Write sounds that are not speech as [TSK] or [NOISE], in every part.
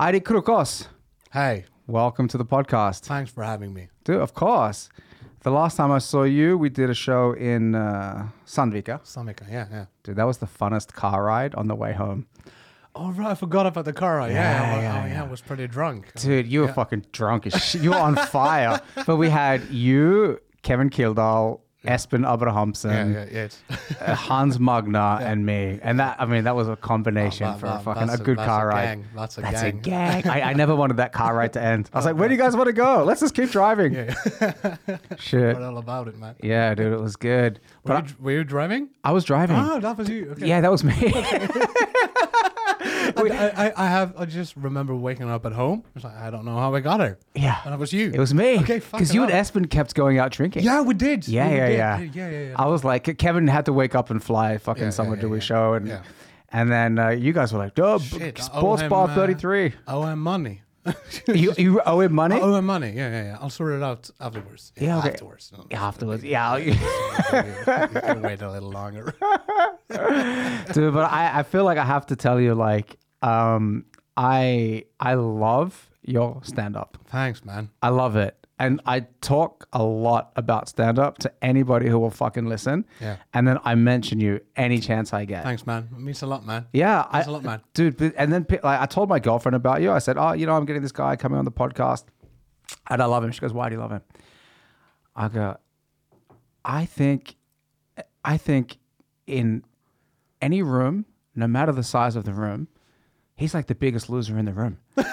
Eirik Krokås, Hey, welcome to the podcast. thanks for having me. Dude, of course. The last time I saw you, we did a show in uh, Sandvika. Samika, yeah, yeah. Dude, that was the funnest car ride on the way home. Oh, right, I forgot about the car. ride. Yeah, Yeah, yeah, yeah, oh, yeah. I was pretty drunk. Dude, you were fucking drunk as shit. You were on fire. But we had you, Kevin Kildal, Espen Yeah, Abrahamsen, yeah, yeah. it's- uh, Hans Magna, [LAUGHS] and me. And that, I mean, that was a combination Oh, that- for that- a fucking a that's a- good car a ride. gang. That's a That's gang. a gang. I, I never wanted that car ride to end. I was [LAUGHS] like, where do you guys want to go? Let's just keep driving. yeah, [LAUGHS] Shit. Forgot all about it, man. Yeah, dude, it was good. Were, But you, were you driving? I, I was driving. Oh, that was you. Okay. Yeah, that was me. [LAUGHS] I, I, I have. I just remember waking up at home. I was like, I don't know how I got here. yeah. And it was you. It was me. Okay, Because you and fucking Espen kept going out drinking. Yeah, we did. Yeah, we yeah, did. yeah. yeah, yeah, yeah. I was like, Kevin had to wake up and fly fucking Yeah, somewhere yeah, to a show. And Yeah. and then uh, you guys were like, oh, Shit, Sports owe him, Bar uh, 33. I owe him money. [LAUGHS] you, you owe him money? I owe him money. Yeah, yeah, yeah. I'll sort it out afterwards. Yeah, okay. Afterwards. No, Yeah, afterwards. Yeah. [LAUGHS] you can wait a little longer. [LAUGHS] Dude, but I, I feel like I have to tell you, like, um, I I love your stand up. Thanks, man. I love it. And I talk a lot about stand up to anybody who will fucking listen. Yeah. And then I mention you any chance I get. Thanks, man. It means a lot, man. Yeah, I, Thanks a lot, man. dude. but- And then like, I told my girlfriend about you. I said, "Oh, you know, I'm getting this guy coming on the podcast, and I love him." She goes, "Why do you love him?" I go, "I think, I think, in any room, no matter the size of the room, he's like the biggest loser in the room." [LAUGHS]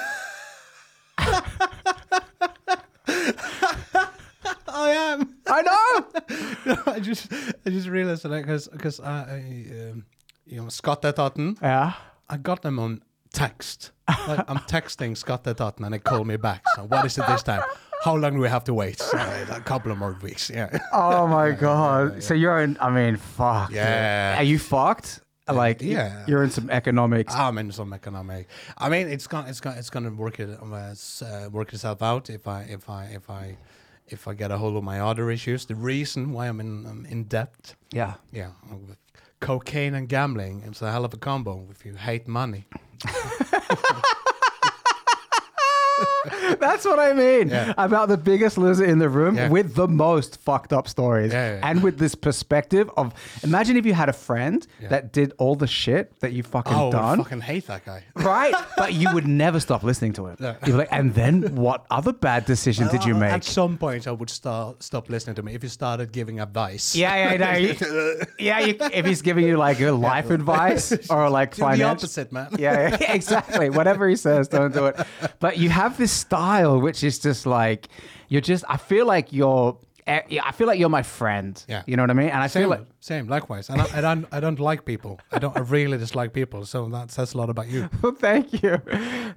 I am. I know. [LAUGHS] I just, I just realized that because, because I, I um, you know, Scott Totten, yeah. I got them on text. Like, I'm texting Scott Totten, and they call me back. So what is it this time? How long do we have to wait? Uh, a couple of more weeks. Yeah. Oh my god. So you're in. I mean, fuck. Yeah. Are you fucked? Like, yeah. You're in some economics. I'm in some economic. I mean, it's gonna, it's gonna, it's gonna work it, uh, uh, work itself out if I, if I, if I, if I get a hold of my other issues. The reason why I'm in, um, in debt, yeah. yeah, cocaine and gambling, it's a hell of a combo. If you hate money, [LAUGHS] That's what I mean Yeah. about the biggest loser in the room Yeah. with the most fucked up stories. Yeah. And with this perspective of imagine if you had a friend that did all the shit that you fucking oh, I done. fucking hate that guy. Right, [LAUGHS] but you would never stop listening to him. You'd be like, and then what other bad decision did you Uh, make? At some point, I would start stop listening to me if you started giving advice. yeah, yeah, no, you- [LAUGHS] yeah. You, if he's giving you like a life advice [LAUGHS] or like Do the opposite, man. yeah, yeah, exactly. Whatever he says, don't do it. But you have this style, which is just like you're just. I feel like you're. eh, I feel like you're my friend. Yeah. you know what I mean. And I Same, feel like same, likewise. And I, I don't, I don't like people. I don't, I really dislike people. So that says a lot about you. [LAUGHS] well, thank you,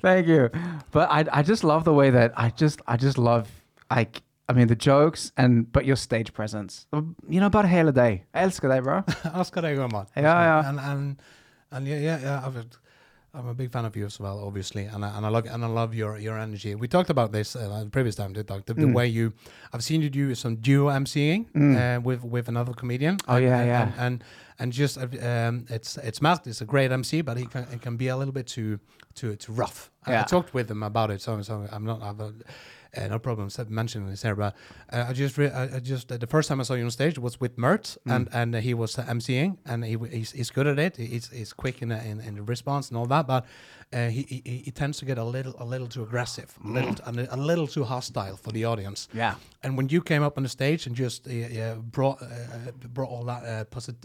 thank you. But I, I just love the way that I just, I just love like. I mean the jokes and but your stage presence. You know bara hela dig. Jag älskar dig bro. Oscar Egerman. Ja, ja. And and and yeah, yeah, yeah. I've, I'm a big fan of you as well, obviously, and I, and I love and I love your your energy. We talked about this uh, the previous time. We talked the, the Mm. way you. I've seen you do some duo MCing uh, with with another comedian. Oh, and, yeah, and, yeah. And and, just uh, um, it's it's Matt is a great MC, but he can it can be a little bit too too too rough. I- I talked with him about it, so so I'm not. I've, uh, no problem s- mentioning this here, but uh, I just, re- I, I just uh, the first time I saw you on stage was with Mert, Mm. and and he was uh, MCing, and he w- he's, he's good at it. He's, he's quick in, in in the response and all that, but uh, he, he he tends to get a little a little too aggressive, a little t- a, a little too hostile for the audience. Yeah. And when you came up on the stage and just uh, yeah, brought uh, uh, brought all that uh,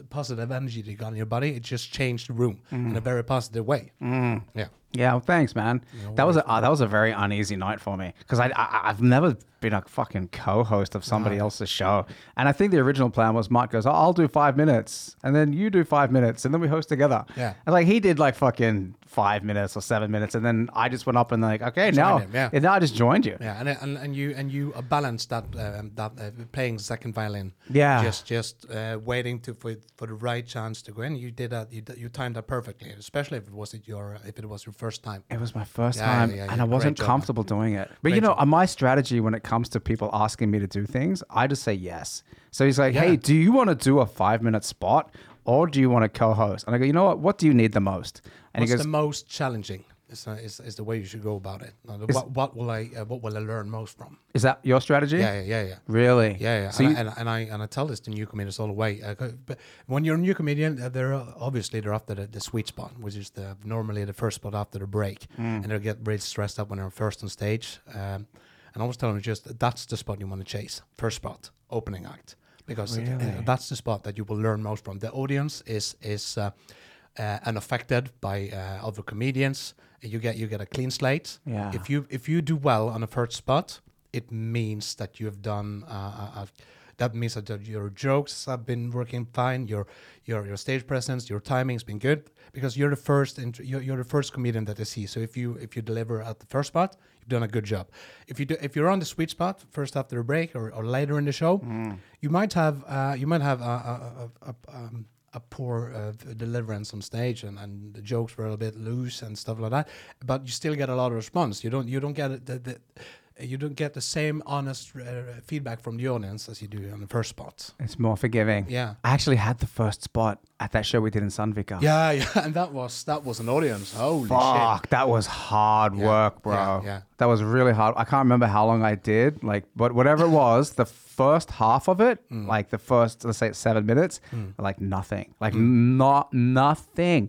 positive energy that you got in your body, it just changed the room Mm. in a very positive way. Yeah. Yeah, well, thanks, man. that was a uh, that was a very uneasy night for me because I, I I've never been a fucking co-host of somebody else's show, and I think the original plan was Mike goes, oh, "I'll do five minutes, and then you do five minutes, and then we host together." Yeah. and like he did like fucking five minutes or seven minutes, and then I just went up and like, okay, now, him, yeah. and now I just joined you. Yeah, and and, and you and you balanced that um, that uh, playing second violin. Yeah. just just uh, waiting to for, for the right chance to go in. You did that. You, you timed that perfectly, especially if it was your if it was your first time. It was my first Yeah, time, yeah, and I wasn't job, comfortable doing it. But Great you know, job. uh, my strategy when it comes to people asking me to do things, I just say yes. So he's like. "Hey, do you want to do a five-minute spot, or do you want to co-host?" And I go, "You know what? What do you need the most?" And What's goes, the most challenging? is, uh, is, is the way you should go about it. What, what will I uh, what will I learn most from? Is that your strategy? Yeah, yeah, yeah, yeah. Really? Yeah, yeah. So and, you- I, and, and I and I tell this to new comedians all the way. Uh, but when you're a new comedian, uh, they're uh, obviously they're after the, the sweet spot, which is the normally the first spot after the break, Mm. and they get really stressed up when they're first on stage. Um, and I always tell them just that's the spot you want to chase, first spot, opening act, because Really? that's the spot that you will learn most from. The audience is is uh, unaffected by uh, other comedians. You get you get a clean slate. Yeah. If you if you do well on the first spot, it means that you have done. Uh, uh, uh, that means that your jokes have been working fine. Your your your stage presence, your timing's been good because you're the first. int- You're, you're the first comedian that they see. So if you if you deliver at the first spot, you've done a good job. If you do, if you're on the sweet spot first after a break or, or later in the show, you might have uh, you might have a a, a, a, um, a poor uh, deliverance on stage and, and the jokes were a bit loose and stuff like that but you still get a lot of response you don't you don't get the, the you don't get the same honest uh, feedback from the audience as you do on the first spot It's more forgiving. Yeah. I actually had the first spot at that show we did in Sandvika. yeah [LAUGHS] yeah and that was that was an audience holy Fuck, that was hard work, bro. yeah, yeah. That was really hard. I can't remember how long I did, like, but whatever it was, the first half of it, Mm. like the first, let's say, seven minutes, like nothing, like not nothing.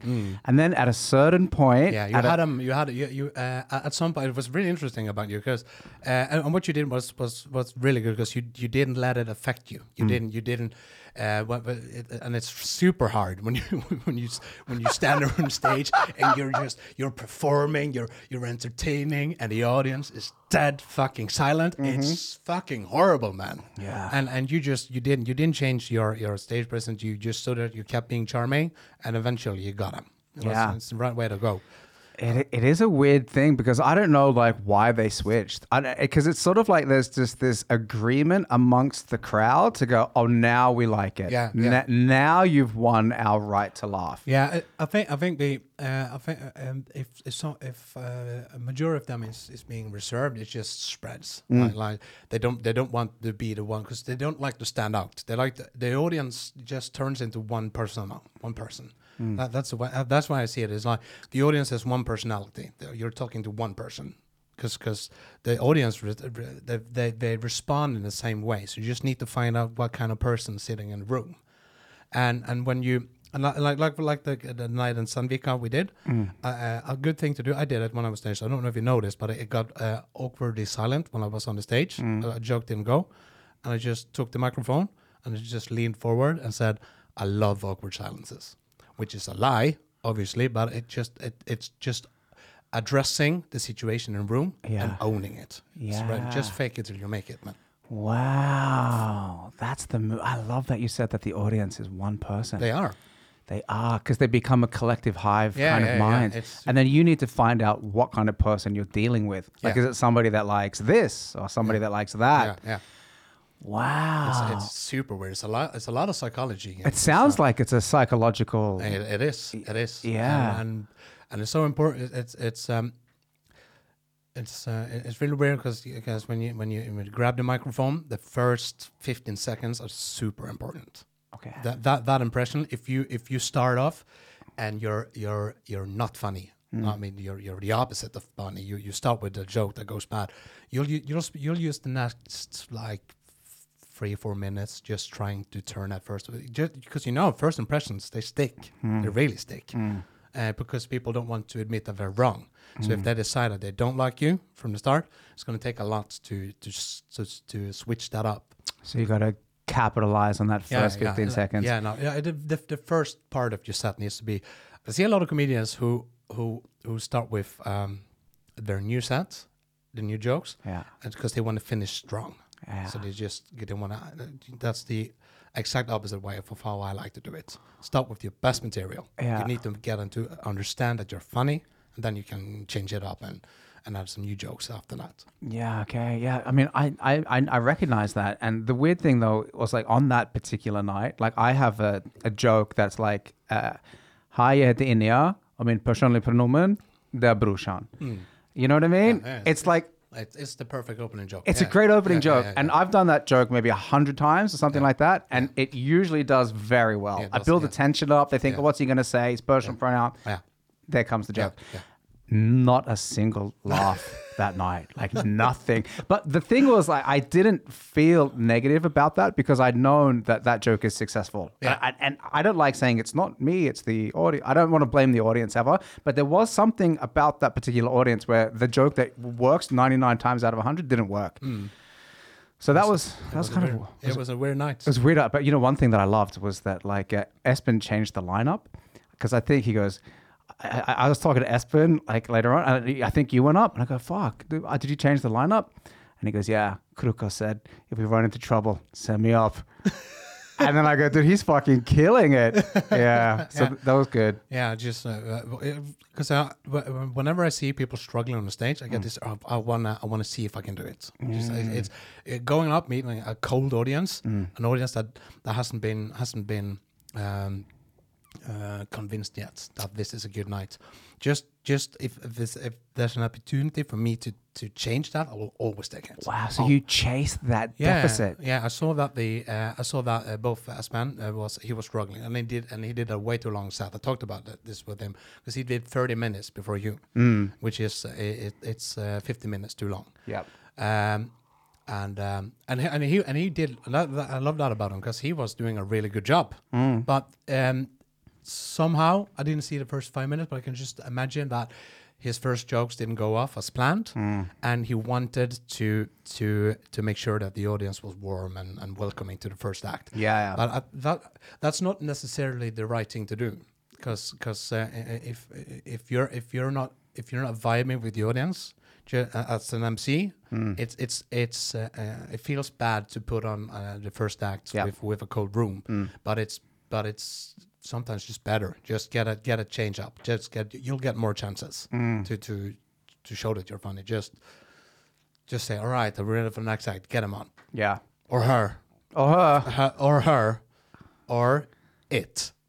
And then at a certain point, Mm. yeah you at a- had them you had you, you uh, at some point it was really interesting about you because uh, and, and what you did was was was really good because you you didn't let it affect you you didn't you didn't uh, it, and it's super hard when you [LAUGHS] when you when you stand on stage and you're just you're performing you're you're entertaining and the audience is dead fucking silent. It's fucking horrible man. Yeah. and and you just you didn't you didn't change your your stage presence. You just so that you kept being charming and eventually you got him Yeah. it's the right way to go It, it is a weird thing because I don't know like why they switched. I because it's sort of like there's just this agreement amongst the crowd to go, oh now we like it. Yeah, yeah. N- now you've won our right to laugh. Yeah, I, think I think the uh, I think uh, um, if if, so, if uh, a majority of them is, is being reserved, it just spreads. Like, like they don't they don't want to be the one because they don't like to stand out. They like the, the audience just turns into one persona, one person. That, that's the way, uh, that's why I see it. It's like the audience has one personality. You're talking to one person because because the audience they, they they respond in the same way. So you just need to find out what kind of person sitting in the room and and when you and like like like the the night in Sandvika we did Mm. uh, uh, a good thing to do I did it when I was there so I don't know if you noticed but it got uh, awkwardly silent when I was on the stage Mm. a joke didn't go and I just took the microphone and I just leaned forward and said I love awkward silences which is a lie obviously but it just it, it's just addressing the situation in the room and owning it It's right. just fake it till you make it man Wow, that's the. Mo- I love that you said that the audience is one person. they are They are because they become a collective hive Yeah, kind yeah, of mind, It's- and then you need to find out what kind of person you're dealing with. Like, Yeah. is it somebody that likes this or somebody that likes that? yeah yeah Wow, It's, it's super weird. It's a lot. It's a lot of psychology. it sounds like it's a psychological. It, it is. It is. Yeah. And, and and it's so important. It's it's um. It's uh, it's really weird because because when you when you when you grab the microphone, the first fifteen seconds are super important. Okay. That that that impression. If you if you start off, and you're you're you're not funny. I mean, you're you're the opposite of funny. You you start with a joke that goes bad. You'll you'll you'll use the next like three four minutes just trying to turn at first just because you know first impressions they stick they really stick uh, because people don't want to admit that they're wrong so if they decide that they don't like you from the start it's going to take a lot to to to, to switch that up So you got to capitalize on that first 15 yeah, seconds. Yeah, no, yeah. The, the, the first part of your set needs to be. I see a lot of comedians who who who start with um, their new set, the new jokes, Yeah. because they want to finish strong. Yeah. So they just they want to. That's the exact opposite way of how I like to do it. Start with your best material. Yeah. You need to get them to understand that you're funny, and then you can change it up and and add some new jokes after that. Yeah. Okay. Yeah. I mean, I, I, I I recognize that, and the weird thing though was like on that particular night, like I have a, a joke that's like, uh, "Hi, heter Inja. Och min personliga pronomen det är brorsan." You know what I mean? Yeah, yeah. It's like It, it's the perfect opening joke. it's Yeah. a great opening Yeah, joke, yeah, and. I've done that joke maybe a hundred times or something like that, and it usually does very well. It I build the tension up. They think. "Oh, what's he going to say? His personal pronoun." yeah. There comes the joke. not a single laugh [LAUGHS] that night, like nothing. But the thing was, like, I didn't feel negative about that because I'd known that that joke is successful. Yeah. And, and I don't like saying it's not me, it's the audience. I don't want to blame the audience ever, but there was something about that particular audience where the joke that works 99 times out of 100 didn't work. So that was that was. It kind weird, of it was a weird night. it was weird, but you know, one thing that I loved was that like uh, Espen changed the lineup because I think he goes. I, I- I was talking to Espen like later on, and I think you went up, and I go, "Fuck, dude, uh, did you change the lineup?" And he goes, "Yeah." Krokås said, "If we run into trouble, send me up." [LAUGHS] and then I go, "Dude, he's fucking killing it." [LAUGHS] Yeah, so Yeah. that was good. Yeah, just because uh, wh- whenever I see people struggling on the stage, I get this. Oh, I wanna, I wanna see if I can do it. Just, it- it's it, going up meeting a cold audience, an audience that that hasn't been hasn't been um, uh, convinced yet that this is a good night. Just, just if, if, this, if there's an opportunity for me to to change that, I will always take it. Wow, so Oh. you chased that Yeah, deficit. Yeah, I saw that the uh, I saw that uh, both Asman uh, was he was struggling and he did and he did a way too long set. I talked about that, this with him because he did 30 minutes before you, which is uh, it, it's uh, 50 minutes too long. Yeah. Um, and um, and he, and he and he did. and that- that- I love that about him because he was doing a really good job. But um, somehow I didn't see the first five minutes, but I can just imagine that his first jokes didn't go off as planned, and he wanted to to to make sure that the audience was warm and, and welcoming to the first act. Yeah, yeah. But uh, that that's not necessarily the right thing to do, because because uh, if if you're if you're not if you're not vibing with the audience uh, as an MC, it's it's it's uh, uh, it feels bad to put on uh, the first act Yeah. with with a cold room, but it's but it's sometimes just better. Just get a get a change up. Just get you'll get more chances mm. to to to show that you're funny. Just just say, all right, I'm ready for the next act. Get him on Yeah. or her Or her. her, or her or it. [LAUGHS]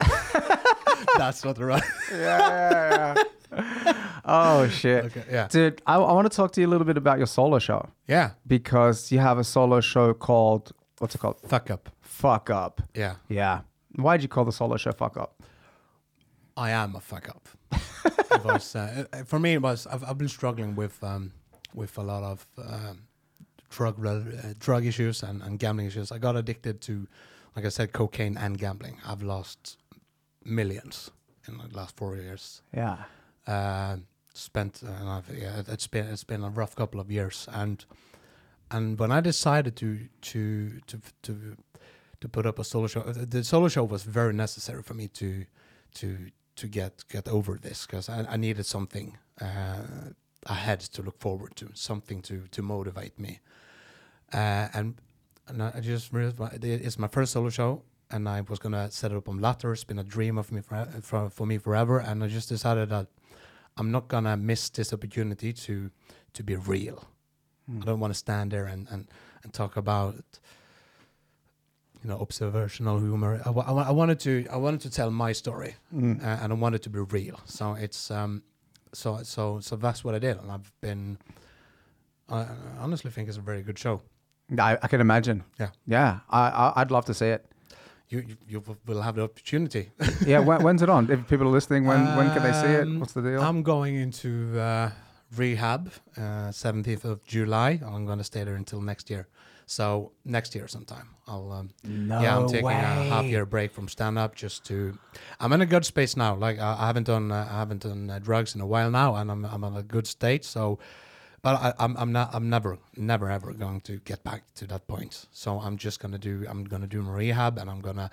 That's not the right. yeah, yeah, yeah. oh shit. Okay, yeah. Dude, I, I want to talk to you a little bit about your solo show Yeah. because you have a solo show called what's it called? Fuck up. Fuck Up. Yeah. Yeah. Why'd you call the solo show Fuck Up? I am a fuck up. [LAUGHS] it was uh, uh, for me. It was. I've, I've been struggling with um, with a lot of um, drug uh, drug issues and, and gambling issues. I got addicted to, like I said, cocaine and gambling. I've lost millions in the last four years. Yeah. uh, spent uh, and I've, yeah, it's been it's been a rough couple of years and and when I decided to to to to to put up a solo show uh, the solo show was very necessary for me to to to get get over this because I, I needed something uh, had to look forward to something to to motivate me uh, and and I just realized it's my first solo show and I was gonna set it up on Latter. It's been a dream of me for, for for me forever, and I just decided that I'm not gonna miss this opportunity to to be real. I don't want to stand there and, and, and talk about you know observational humor. I, I, I wanted to I wanted to tell my story, Mm. uh, and I wanted to be real. So it's um so so so that's what I did, and I've been. I I honestly think it's a very good show. I, I can imagine. Yeah. Yeah. I, I I'd love to see it. You you, you will have the opportunity. [LAUGHS] Yeah. when, when's it on? If people are listening, when when can they see it? Um, What's the deal? I'm going into uh, rehab uh, 17th of July. I'm going to stay there until next year. So next year sometime, I'll. Um, no yeah, I'm taking way. a half year break from stand up just to. I'm in a good space now. Like I, I haven't done uh, I haven't done uh, drugs in a while now, and I'm I'm in a good state. So, but I, I'm I'm not I'm never never ever going to get back to that point. So I'm just gonna do I'm gonna do my rehab, and I'm gonna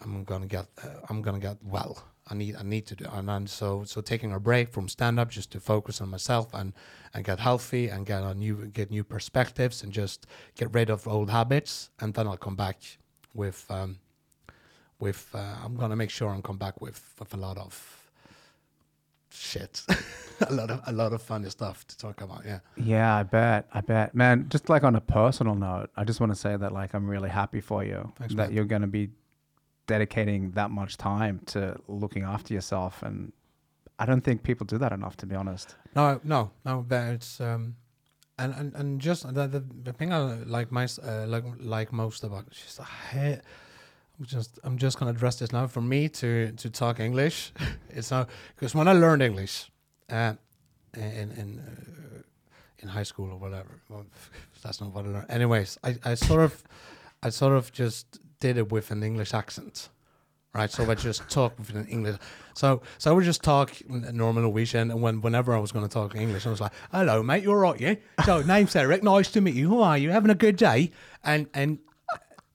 I'm gonna get uh, I'm gonna get well. I need I need to do and then so so taking a break from stand up just to focus on myself and and get healthy and get a new get new perspectives and just get rid of old habits and then I'll come back with um with uh, I'm gonna make sure I'm come back with with a lot of shit [LAUGHS] a lot of a lot of funny stuff to talk about yeah Yeah, I bet. I bet. Man, just like on a personal note, I just want to say that like I'm really happy for you Thanks, that man. you're going to be dedicating that much time to looking after yourself and I don't think people do that enough to be honest. No, no, no. But it's um, and and, and just the, the the thing I like my uh, like like most about just I hate. I'm just I'm just gonna address this now. For me to to talk English, [LAUGHS] it's not because when I learned English, uh, in in uh, in high school or whatever. Well, [LAUGHS] that's not what I learned. Anyways, I, I sort of I sort of just did it with an English accent. Right, so I just talk with an English. So, so I would just talk normal Norwegian, and when whenever I was going to talk English, I was like, "Hello, mate, you're right, yeah." So, [LAUGHS] name's Eric. Nice to meet you. Who are you? Having a good day? And and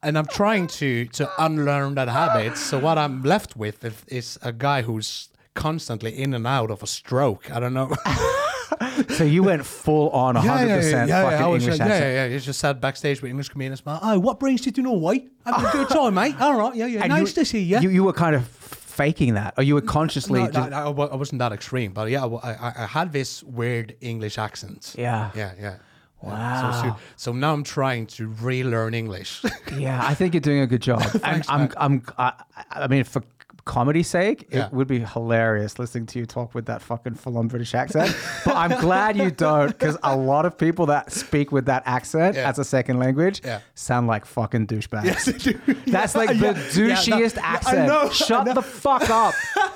and I'm trying to to unlearn that habit. So what I'm left with is, is a guy who's constantly in and out of a stroke. I don't know. [LAUGHS] [LAUGHS] So you went full on 100% yeah, yeah, yeah, fucking English accent. yeah, yeah, yeah. He just sat backstage with English comedians. Man, oh, what brings you to Norway? Having a good time, mate. All right, yeah, yeah. And nice you, to see you. You, you were kind of faking that, or you were consciously no, no, just. no, I I wasn't that extreme, but yeah, I, I, I had this weird English accent. Yeah. yeah, yeah. Wow. So, so, so now I'm trying to relearn English. [LAUGHS] Yeah, I think you're doing a good job. [LAUGHS] and I'm, I'm, I, I mean, for comedy's sake, Yeah. it would be hilarious listening to you talk with that fucking full-on British accent. but I'm glad you don't, because a lot of people that speak with that accent Yeah. as a second language Yeah. sound like fucking douchebags. Yes, do. [LAUGHS] That's like the [LAUGHS] douchiest no, yeah, I accent. Shut the fuck up.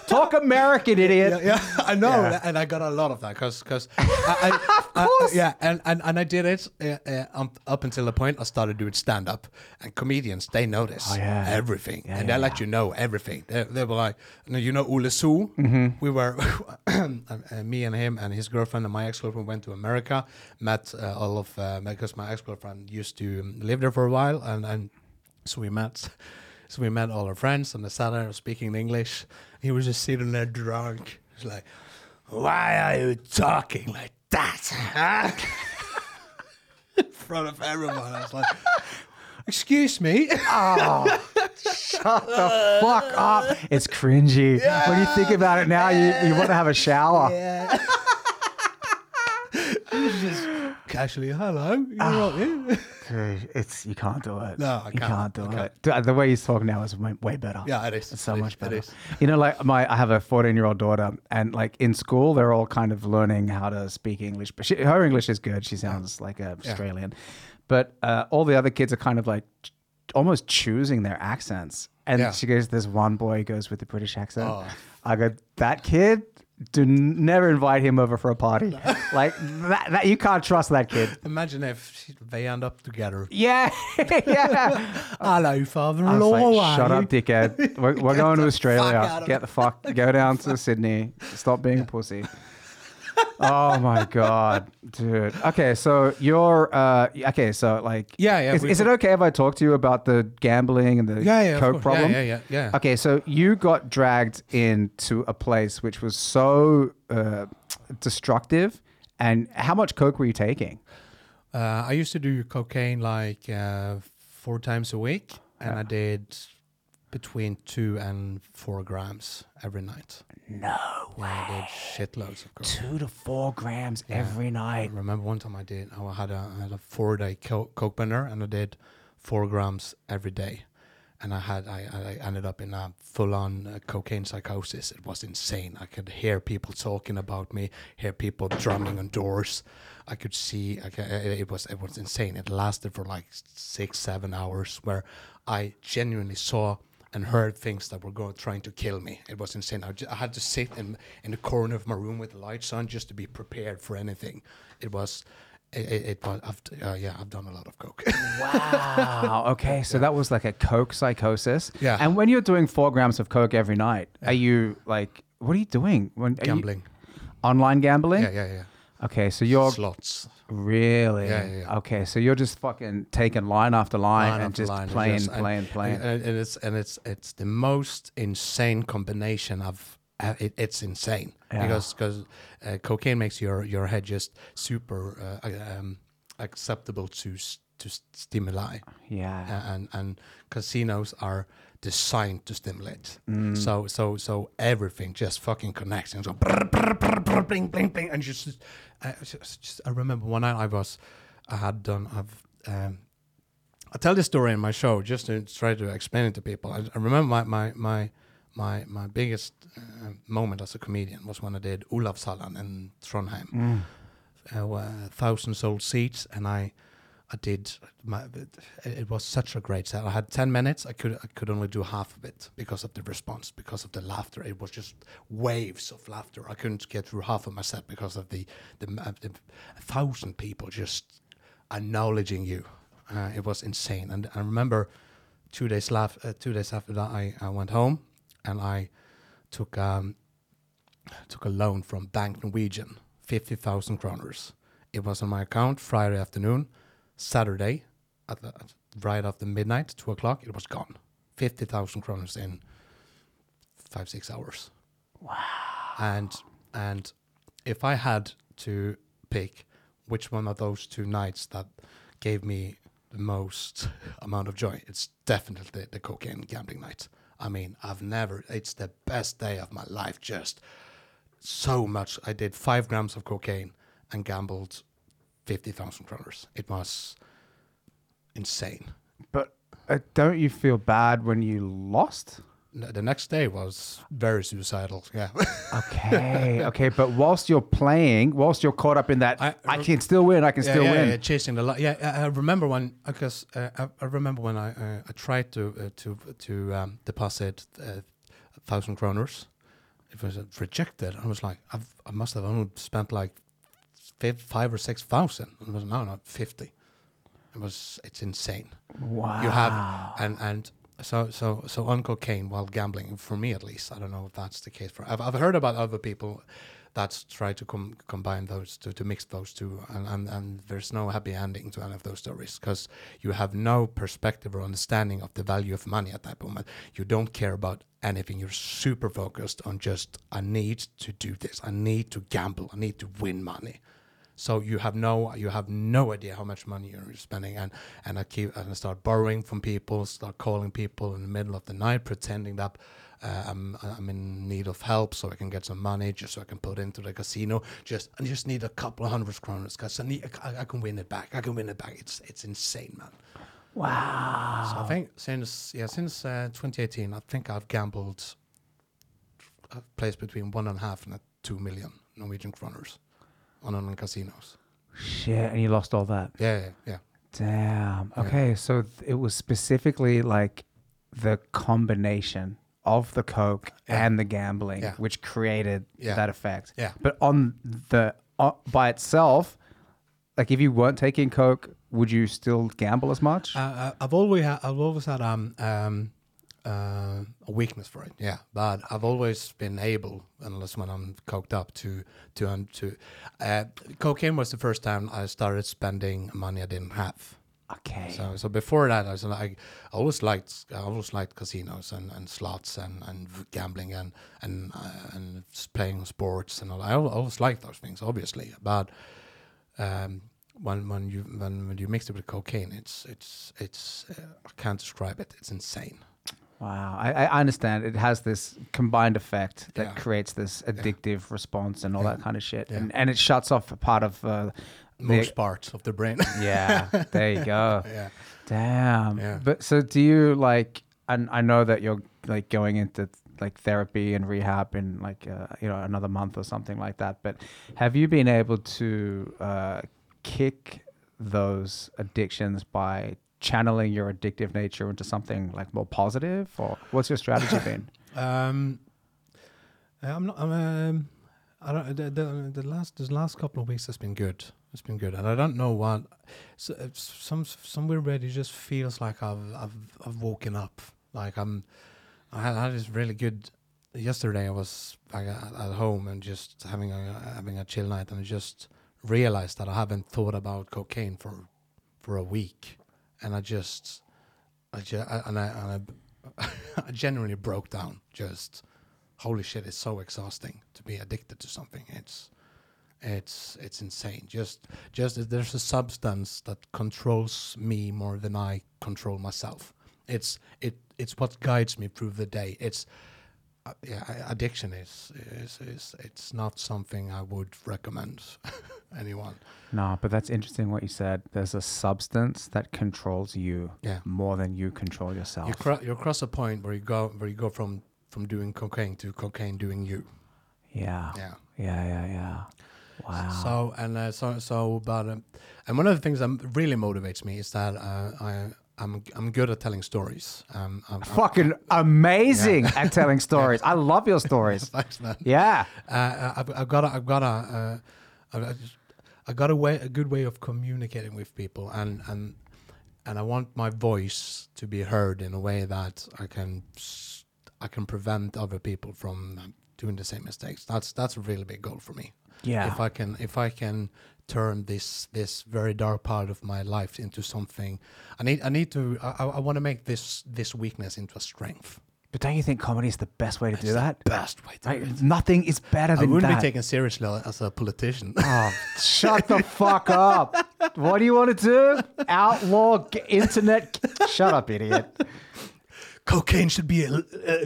Talk American, idiot. yeah, I know, and I got a lot of that because, because, [LAUGHS] I, I, I- yeah, and, and and I did it uh, uh, um, up until the point I started doing stand up, and comedians they notice Oh, everything, and they let you know everything. They, they were like, "No, you know Ole Su? Mm-hmm. We were, [COUGHS] me and him and his girlfriend and my ex girlfriend went to America, met uh, all of uh, because my ex girlfriend used to live there for a while, and and so we met. [LAUGHS] So we met all our friends, and they sat there speaking English. He was just sitting there drunk. He's like, "Why are you talking like that?" huh?" [LAUGHS] In front of everyone, I was like, "Excuse me." Ah, shut the fuck up. It's cringy. When you think about it now, you, you want to have a shower. Yeah. [LAUGHS] just casually, "Hello, you're right, yeah?" Dude, it's you can't do it. No, I you can't. can't do it. can't. Dude, the way he's talking now is way, better. Yeah, it is. It's so It is. much It better. is. You know, like my, I have a 14 year old daughter, and like in school, they're all kind of learning how to speak English. But she, her English is good. She sounds like a Australian, but uh, all the other kids are kind of like almost choosing their accents. And Yeah. she goes, "This one boy goes with the British accent." Oh. I go, "That kid." Do n- never invite him over for a party. [LAUGHS] like that, that, you can't trust that kid. Imagine if they end up together. Yeah, [LAUGHS] yeah. [LAUGHS] Hello, father-in-law. like, shut up, dickhead. We're, we're going to Australia. fuck out of Get the fuck, go down to Sydney. Stop being a pussy. Oh my god, dude. Okay, so you're uh, okay. So like, Yeah, yeah, Is, we- is it okay if I talk to you about the gambling and the Yeah, yeah, coke problem? Yeah, yeah, yeah, yeah. Okay, so you got dragged into a place which was so uh, destructive. And how much coke were you taking? Uh, I used to do cocaine like uh, four times a week, and I did between two and four grams every night. No, Yeah, I did shitloads of coke. two to four grams every I night. remember one time I did. I had a, I had a four day co- coke bender, and I did four grams every day. And I had I, I ended up in a full on uh, cocaine psychosis. It was insane. I could hear people talking about me, hear people drumming on doors. I could see. I it it was it was insane. It lasted for like six seven hours, where I genuinely saw and heard things that were going trying to kill me. It was insane. I, had to sit in in the corner of my room with the lights on just to be prepared for anything. It was. It, it, it was. I've, uh, yeah, I've done a lot of coke. [LAUGHS] Wow. Okay, so that was like a coke psychosis. Yeah. And when you're doing four grams of coke every night, are you like, what are you doing? When are you- Gambling. online gambling. Yeah, yeah, yeah. Okay, so you're Slots. Really Yeah, yeah, yeah. okay. So you're just fucking taking line after line, line and after just line and playing, just- and- playing, playing. And, and it's and it's it's the most insane combination of. Uh, it, it's insane Yeah. because because uh, cocaine makes your your head just super uh, um, acceptable to to stimuli, yeah. And and casinos are designed to stimulate. Mm. So so so everything just fucking connects and so brr, brr, brr, bling bling bling and just, uh, just, just I remember one night I was I had done I've um, I tell this story in my show just to try to explain it to people. I, I remember my my my my my biggest uh, moment as a comedian was when I did Olavshallen in Trondheim. Mm. Uh, thousand sold seats, and I I did. My, it, was such a great set. I had ten minutes. I could I could only do half of it because of the response, because of the laughter. It was just waves of laughter. I couldn't get through half of my set because of the the, uh, the thousand people just acknowledging you. Uh, it was insane. And I remember two days laf- uh, two days after that, I, I went home and I took um, took a loan from Bank Norwegian, fifty thousand kroners. It was on my account Friday afternoon, Saturday, at right after midnight, two o'clock. It was gone. Fifty thousand kroners in five six hours. Wow. And and if I had to pick which one of those two nights that gave me the most [LAUGHS] amount of joy, it's definitely the cocaine gambling night. I mean, I've never. It's the best day of my life. Just so much. I did five grams of cocaine and gambled fifty thousand kroners. It was insane. But uh, don't you feel bad when you lost? N- The next day was very suicidal. Yeah. [LAUGHS] Okay, okay. But whilst you're playing, whilst you're caught up in that, I, I- can still win. I can yeah, still yeah, win. yeah, chasing the light. Yeah, I, I remember when because uh, I, I remember when I uh, I tried to uh, to to um, deposit uh, thousand kroners. It was rejected. I was like, I've, I must have only spent like five, five or six thousand. It was no, not fifty. It was it's insane. Wow. You have and and so so so on cocaine while gambling for me at least. I don't know if that's the case for. I've I've heard about other people that try to com- combine those to, to mix those two and, and and there's no happy ending to any of those stories because you have no perspective or understanding of the value of money at that moment you don't care about anything you're super focused on just i need to do this i need to gamble i need to win money so you have no you have no idea how much money you're spending and and I keep and I start borrowing from people, start calling people in the middle of the night, pretending that uh, I'm I'm in need of help so I can get some money just so I can put into the casino. Just I just need a couple of hundred kroners because I need I, I can win it back. I can win it back. It's it's insane, man. wow. So I think since yeah since uh, 2018, I think I've gambled. I've placed between one and a half and a two million Norwegian kroners on on casinos. Shit, and you lost all that. Yeah, yeah, yeah. Damn. Yeah. Okay, so th- it was specifically like the combination of the coke Yeah. and the gambling, Yeah. which created Yeah. that effect. Yeah. But on the uh, by itself, like if you weren't taking coke, would you still gamble as much? Uh, uh, I've always had, I've always had um, um, uh, a weakness for it. Yeah, but I've always been able, unless when I'm coked up, to to um, to. Uh, cocaine was the first time I started spending money I didn't have. okay. So so before that, I was like, I always liked I always liked casinos and, and slots and, and gambling and and uh, and playing sports and all. I always liked those things, obviously. But um, when when you when, when you mix it with cocaine, it's it's it's uh, I can't describe it. It's insane. Wow, I, I understand. It has this combined effect that Yeah. creates this addictive response and all Yeah. that kind of shit, Yeah. and and it shuts off a part of uh, Most parts of the brain. [LAUGHS] yeah. There you go. [LAUGHS] yeah. Damn. Yeah. But so do you like? And I know that you're like going into like therapy and rehab in like uh, you know another month or something like that. But have you been able to uh, kick those addictions by channeling your addictive nature into something like more positive, or what's your strategy been? [LAUGHS] Um, I'm not. I'm, um, I don't. The, the, the last the last couple of weeks has been good. It's been good, and I don't know what. So, it's some somewhere where it just feels like I've I've I've woken up. Like I'm. I had, I had this really good. Yesterday I was like at, at home and just having a having a chill night, and I just realized that I haven't thought about cocaine for for a week, and I just. I just, and I, and I [LAUGHS] I genuinely broke down. Just holy shit, it's so exhausting to be addicted to something. It's it's it's insane. Just just there's a substance that controls me more than I control myself. It's it it's what guides me through the day. It's uh, yeah, addiction is, is is it's not something I would recommend [LAUGHS] anyone. No, but that's interesting what you said. There's a substance that controls you Yeah. more than you control yourself. You cro- you cross a point where you go where you go from from doing cocaine to cocaine doing you. yeah. Yeah. Yeah, yeah, yeah. Wow. So and uh, so so but um, and one of the things that really motivates me is that uh, I I'm I'm good at telling stories. Um, I'm, I'm- Fucking amazing at telling [LAUGHS] stories. I love your stories. [LAUGHS] thanks, man. Yeah. Uh, I've, I've got a, I've got a, uh, I've, I got a way, a good way of communicating with people, and and and I want my voice to be heard in a way that I can, I can prevent other people from doing the same mistakes. That's that's a really big goal for me. Yeah. If I can, if I can turn this this very dark part of my life into something, I need I need to I, I want to make this this weakness into a strength. But don't you think comedy is the best way to do that? Best way to do it. Nothing is better than that. I wouldn't that. be taken seriously as a politician. [LAUGHS] Oh, shut the fuck up. What do you want to do? Outlaw internet? Shut up, idiot. Cocaine should be uh,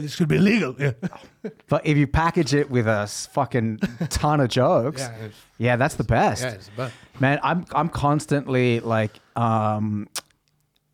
should be illegal. Yeah. But if you package it with a fucking ton of jokes, Yeah, yeah, that's the best. Yeah, it's bad. Man, I'm I'm constantly like um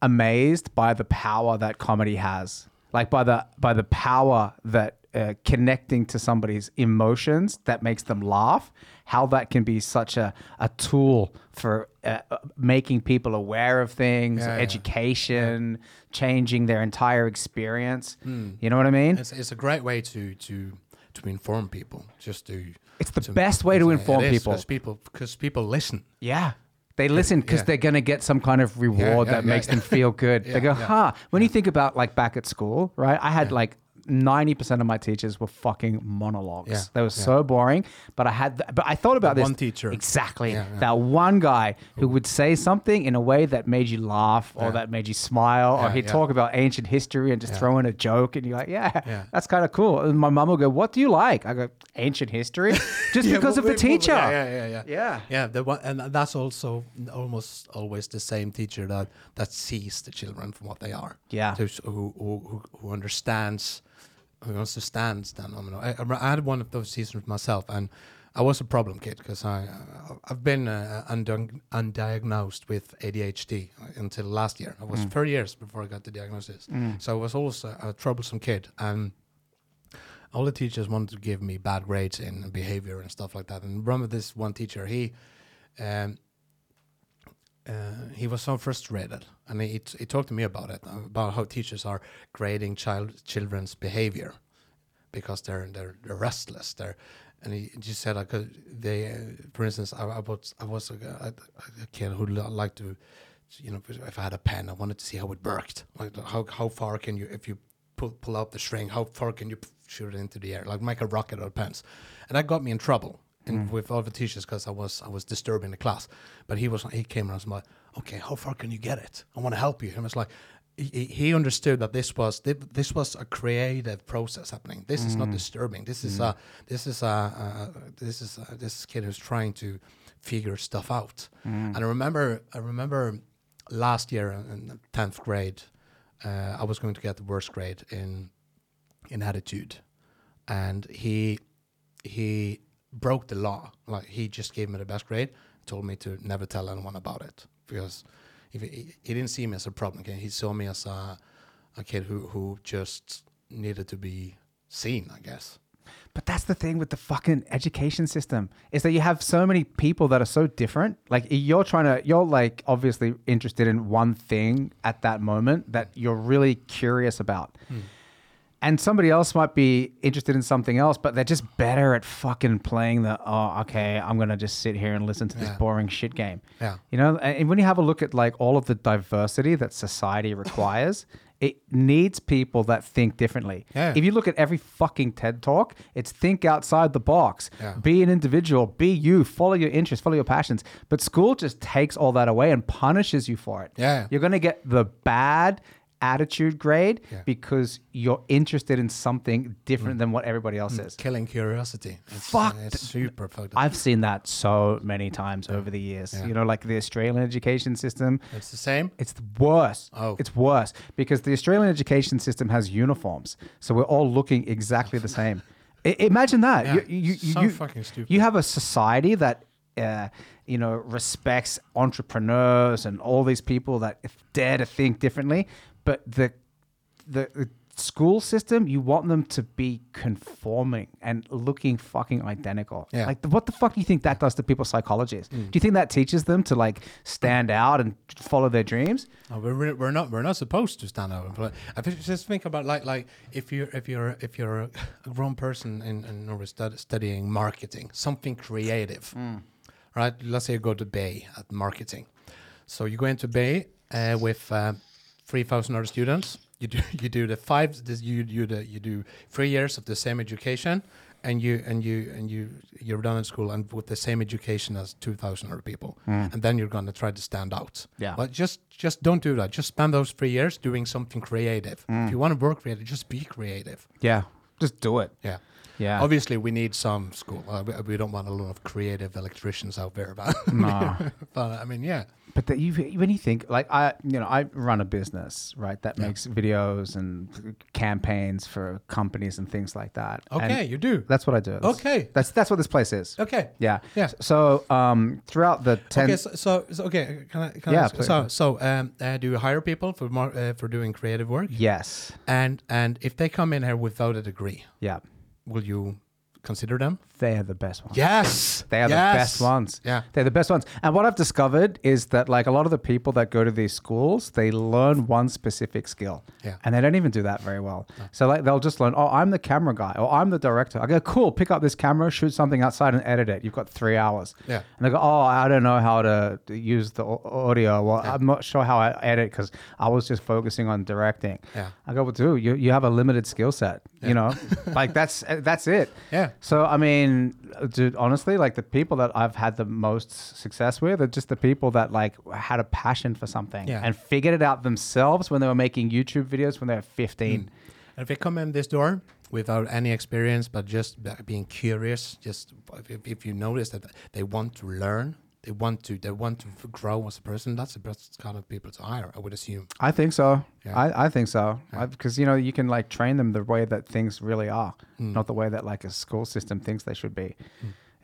amazed by the power that comedy has. Like by the by the power that uh, connecting to somebody's emotions that makes them laugh, how that can be such a, a tool for uh, making people aware of things, Yeah, yeah. education, changing their entire experience. Hmm. You know what I mean? It's, it's a great way to to to inform people. Just to It's the to- best way to inform is, people. because people because people listen. Yeah. They listen because yeah. they're going to get some kind of reward yeah, that yeah, makes yeah. them feel good. they [LAUGHS] go, yeah. huh. When you think about like back at school, right? I had like 90% of my teachers were fucking monologues. Yeah, They were yeah. so boring. But I had, th- but I thought about That this. one teacher. Exactly. Yeah. That one guy who would say something in a way that made you laugh or that made you smile or he'd talk about ancient history and just throw in a joke and you're like, yeah, Yeah. that's kind of cool. And my mum will go, what do you like? I go, ancient history? [LAUGHS] Just because well, of the well, well, teacher. Yeah, yeah, yeah, yeah. Yeah. Yeah, the one, and that's also almost always the same teacher that that sees the children for what they are. Yeah. Who who who, who understands who understands. I, mean, I, I had one of those seasons myself, and I was a problem kid because I uh, I've been uh, undiagnosed with ADHD until last year. I was 30 years before I got the diagnosis, so I was always a, a troublesome kid and all the teachers wanted to give me bad grades in behavior and stuff like that. And remember this one teacher, he um, uh, he was so frustrated, and he, he talked to me about it, about how teachers are grading child children's behavior because they're they're, they're restless. They're and he just said like uh, they, uh, for instance, I, I was I was a, a, kid who liked to, you know, if I had a pen, I wanted to see how it worked. Like how how far can you if you pull pull out the string, how far can you shoot it into the air, like make a rocket out of pens, and that got me in trouble. In, mm. with all the teachers because I was I was disturbing the class, but he was he came and I was like, okay, how far can you get it? I want to help you. And I was like, he, he understood that this was this was a creative process happening. This is not mm. disturbing. This is mm. a this is a, a this is a, this kid who's trying to figure stuff out. And I remember I remember last year in tenth grade, uh, I was going to get the worst grade in in attitude, and he he broke the law. Like he just gave me the best grade, told me to never tell anyone about it because if he, he didn't see me as a problem. Okay? He saw me as a a kid who who just needed to be seen, I guess. But that's the thing with the fucking education system is that you have so many people that are so different. Like you're trying to, you're like obviously interested in one thing at that moment that you're really curious about. Hmm. And somebody else might be interested in something else, but they're just better at fucking playing the, oh, okay, I'm to just sit here and listen to this Yeah. boring shit game. Yeah. You know, and when you have a look at like all of the diversity that society [LAUGHS] requires, it needs people that think differently. Yeah. If you look at every fucking TED talk, it's think outside the box. Yeah. Be an individual, be you, follow your interests, follow your passions. But school just takes all that away and punishes you for it. Yeah. You're going to get the bad attitude grade Yeah. because you're interested in something different mm. than what everybody else mm. is. Killing curiosity. It's, uh, Fuck It's super fucked up. I've seen that so many times over the years. Yeah. You know, like the Australian education system. It's the same. It's the worst. Oh. It's worse because the Australian education system has uniforms, so we're all looking exactly the same. I- imagine that. Yeah, You, you, you, so you- fucking stupid. You have a society that, uh, you know, respects entrepreneurs and all these people that dare to think differently, but the the, the school system, you want them to be conforming and looking fucking identical. Yeah. Like, what the fuck do you think that does to people's psychologies? Mm. Do you think that teaches them to like stand out and follow their dreams? No, we're, we're not we're not supposed to stand out. But I just think about like like if you're if you're if you're a grown person in, in Norway stud, studying marketing, something creative, right? Let's say you go to Bay at marketing. So you go into Bay uh, with uh, three thousand other students. You do [LAUGHS] you do the five you you the, you do three years of the same education. And you and you and you you're done in school and with the same education as two thousand other people, and then you're gonna try to stand out. Yeah. But just just don't do that. Just spend those three years doing something creative. If you want to work creative, just be creative. Yeah. Just do it. Yeah. Yeah. Obviously, we need some school. Uh, we, we don't want a lot of creative electricians out there, but, No. [LAUGHS] but I mean, yeah, But that you, when you think like I, you know, I run a business, right? That makes videos and campaigns for companies and things like that. And okay, you do. that's what I do. That's- Okay. that's that's what this place is. Okay, Yeah. Yeah. So um, throughout the ten, okay. So, so, so okay, can I? Can Yeah, I ask, so, so um, uh, do you hire people for mar- uh, for doing creative work? yes, And and if they come in here without a degree, yeah, will you consider them? they are the best ones. Yes, They are the best ones. Yeah. They're the best ones. And what I've discovered is that like a lot of the people that go to these schools, they learn one specific skill. Yeah. And they don't even do that very well. So like they'll just learn, oh, I'm the camera guy or I'm the director. I go, cool, pick up this camera, shoot something outside and edit it. You've got three hours. Yeah. And they go, oh, I don't know how to use the audio. Well, I'm not sure how I edit because I was just focusing on directing. Yeah. I go, well, dude, you, you have a limited skill set. You know, [LAUGHS] like that's eh, that's it. Yeah. So I mean, dude, honestly, like the people that I've had the most success with are just the people that like had a passion for something Yeah. and figured it out themselves when they were making YouTube videos when they were 15. Hmm. And if they come in this door without any experience, but just being curious, just if, if you notice that they want to learn, they want to, they want to grow as a person. That's the best kind of people to hire, I would assume. I think so. Yeah. I, I think so. Because, you know, you can like train them the way that things really are, Hmm. not the way that like a school system thinks they should be.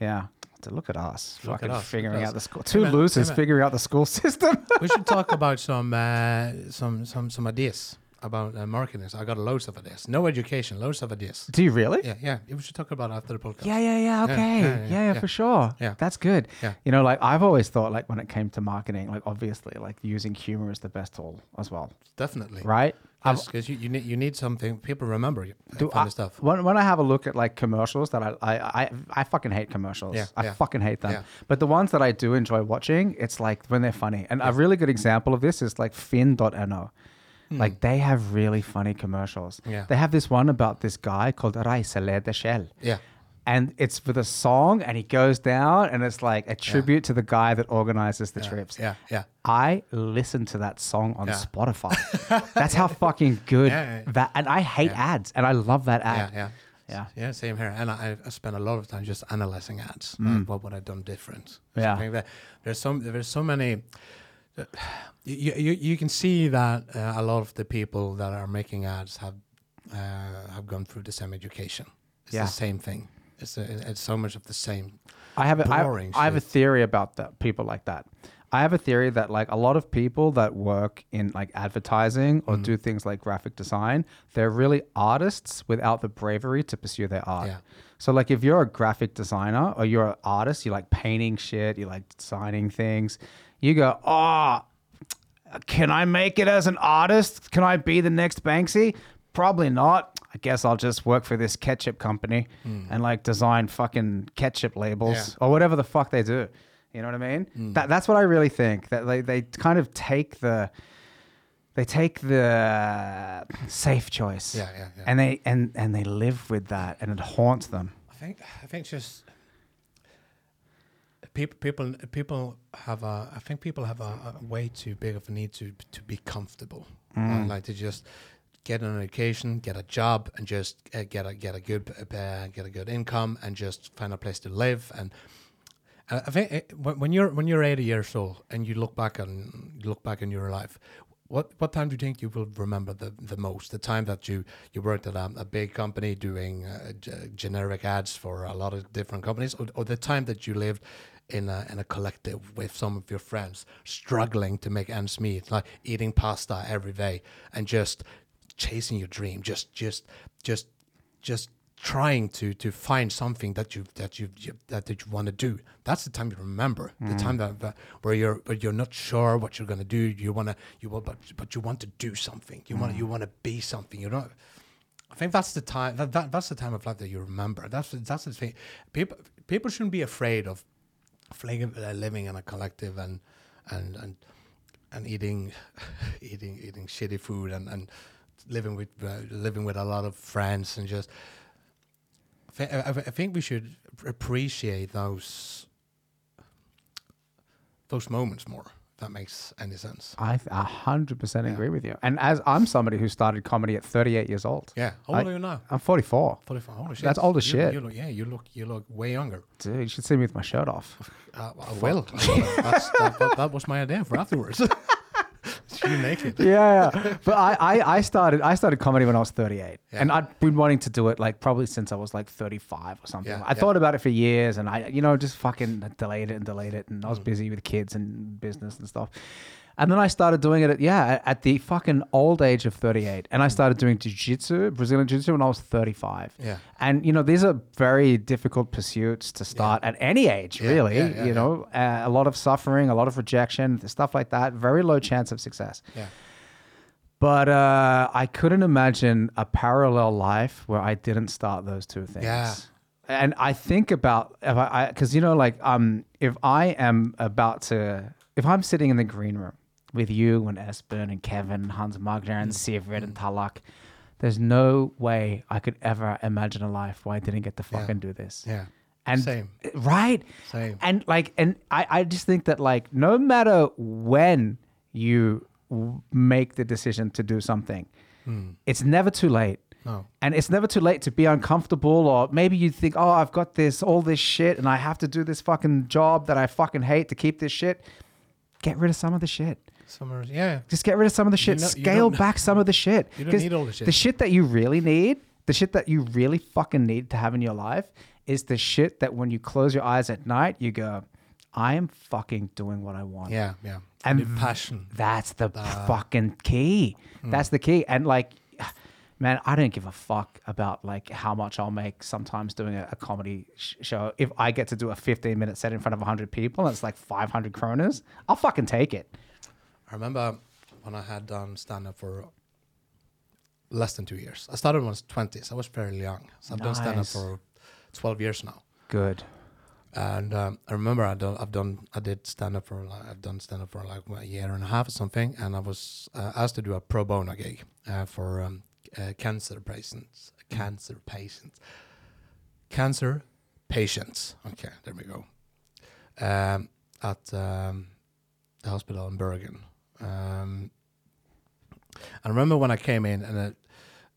Yeah. So look at us, Look at us, figuring out the school. Two losers figuring out the school system. we should talk about some, uh, some, some, some ideas about uh, marketing. I got loads of ideas. No education, loads of ideas. Do you really? Yeah, yeah. We should talk about it after the podcast. Yeah, yeah, yeah. Okay. yeah, Yeah, yeah, yeah, for sure. Yeah. That's good. Yeah. You know, like I've always thought, like when it came to marketing, like obviously, like using humor is the best tool as well, Definitely. right? I've- Because you, you, need, you need something, people remember you. Do I- stuff. When, when I have a look at like commercials that I I, I, I fucking hate commercials. Yeah, I yeah. fucking hate them. Yeah. But the ones that I do enjoy watching, it's like when they're funny. And a really good example of this is like Finn.no. Like they have really funny commercials. Yeah. They have this one about this guy called Reisele de Shell. Yeah. and it's for the song and he goes down and it's like a tribute to the guy that organizes the trips Yeah, yeah. i listen to that song on Yeah. spotify [LAUGHS] that's how fucking good Yeah, yeah. that and i hate ads and i love that ad yeah. Yeah. Yeah, Yeah, same here. And I, I spend a lot of time just analyzing ads. Like what would I done different? Mm. Yeah. There's so there's so many. You, you, you can see that uh, a lot of the people that are making ads have uh, have gone through the same education. It's Yeah. the same thing. It's a, it's so much of the same. I have a, I, boring I have a theory about that people like that. I have a theory that like a lot of people that work in like advertising or Mm. do things like graphic design, they're really artists without the bravery to pursue their art. Yeah. So like if you're a graphic designer or you're an artist, you like painting shit, you like designing things, you go, "Oh, can I make it as an artist? Can I be the next Banksy? Probably not. I guess I'll just work for this ketchup company and like design fucking ketchup labels. Yeah. or whatever the fuck they do. You know what I mean? Hmm. That that's what I really think. That they, they kind of take the they take the safe choice. Yeah, yeah, yeah. And they and and they live with that and it haunts them. I think I think just people people people have a I think people have a, a way too big of a need to to be comfortable. Uh, like to just get an education, get a job, and just uh, get a get a good uh, get a good income, and just find a place to live. And uh, I think it, when when you're when you're 80 years old and you look back on look back in your life, what what time do you think you will remember the, the most? The time that you you worked at a, a big company doing uh, g- generic ads for a lot of different companies, or, or the time that you lived in a in a collective with some of your friends, struggling to make ends meet, like eating pasta every day and just chasing your dream, just just just just trying to to find something that you that you, you that, that you want to do. That's the time you remember. The mm. time that, that where you're where you're not sure what you're gonna do. You wanna you want but but you want to do something. You want you mm. want to be something. You know. I think that's the time. That, that that's the time of life that you remember. That's that's the thing. People people shouldn't be afraid of living, uh, living in a collective and and and and eating [LAUGHS] eating eating shitty food and and living with uh, living with a lot of friends and just. I, I think we should appreciate those those moments more. That makes any sense. I hundred percent Yeah. agree with you. And as I'm somebody who started comedy at 38 years old, Yeah. How I- old are you now? I'm 44. Forty-five. Holy shit. That's old as You- shit. You look, yeah, you look you look way younger. Dude, you should see me with my shirt off. Uh, I will. I will. That, that was my idea for afterwards. [LAUGHS] you naked. [LAUGHS] yeah, yeah. but I, I, I started I started comedy when I was 38, Yeah. and I'd been wanting to do it like probably since I was like 35 or something. Yeah, I yeah. thought about it for years, and I you know just fucking delayed it and delayed it, and I was Mm. busy with kids and business and stuff. And then I started doing it at yeah at- the fucking old age of 38, and I started doing jiu-jitsu, Brazilian jiu-jitsu when I was 35. Yeah. And you know these are very difficult pursuits to start at any age, Yeah, really. yeah, yeah, you know, uh, a lot of suffering, a lot of rejection, stuff like that. Very low chance of success. Yeah. But uh, I couldn't imagine a parallel life where I didn't start those two things. Yeah. And I think about if I, because you know, like, um, if I am about to, if I'm sitting in the green room with you and Espen and Kevin, Hans Magner and mm. Sivrid and mm. Talak, there's no way I could ever imagine a life where I didn't get to fucking do this. Yeah. And Same. right? Same. And like, and I, I just think that like, no matter when you w- make the decision to do something, mm. it's never too late. No. And it's never too late to be uncomfortable, or maybe you think, oh, I've got this, all this shit, and I have to do this fucking job that I fucking hate to keep this shit. Get rid of some of the shit. Yeah. Just get rid of some of the shit. know- you Scale don't- back some of the shit. You don't 'Cause need all the shit. The shit that you really need, the shit that you really fucking need to have in your life, is the shit that when you close your eyes at night, you go, I am fucking doing what I want. Yeah. Yeah. And passion. That's the fucking key. Mm. That's the key. And like, man, I don't give a fuck about like how much I'll make sometimes doing a, a comedy sh- show. If I get to do a 15 minute set in front of 100 people and it's like 500 kroners, I'll fucking take it. I remember when I had done stand up for less than two years. I started when I was 20, so I was fairly young. So I've done stand up for 12 years now. Good. And um, I remember I done, I've done I did stand up for like, I've done stand up for like a year and a half or something, and I was uh, asked to do a pro bono gig uh, for um, uh, cancer patients, cancer patients, cancer patients. Okay, there we go. Um, at um, the hospital in Bergen. Um, I remember when I came in and. Uh,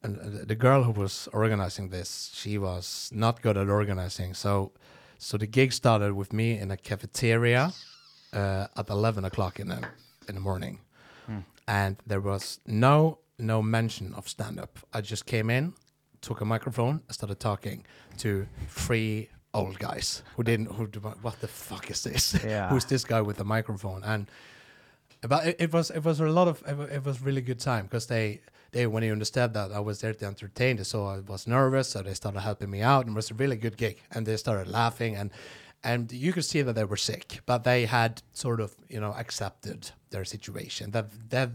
and uh, the girl who was organizing this, she was not good at organizing. So so the gig started with me in a cafeteria uh, at eleven o'clock in the in the morning, and there was no no mention of stand up. I just came in, took a microphone, I started talking to three old guys who didn't who what the fuck is this? Yeah. Who's this guy with the microphone? And but it, it was it was a lot of it, it was really good time because they they when they understood that I was there to entertain, saw I was nervous, so they started helping me out, and it was a really good gig. And they started laughing, and and you could see that they were sick, but they had sort of you know accepted their situation. That that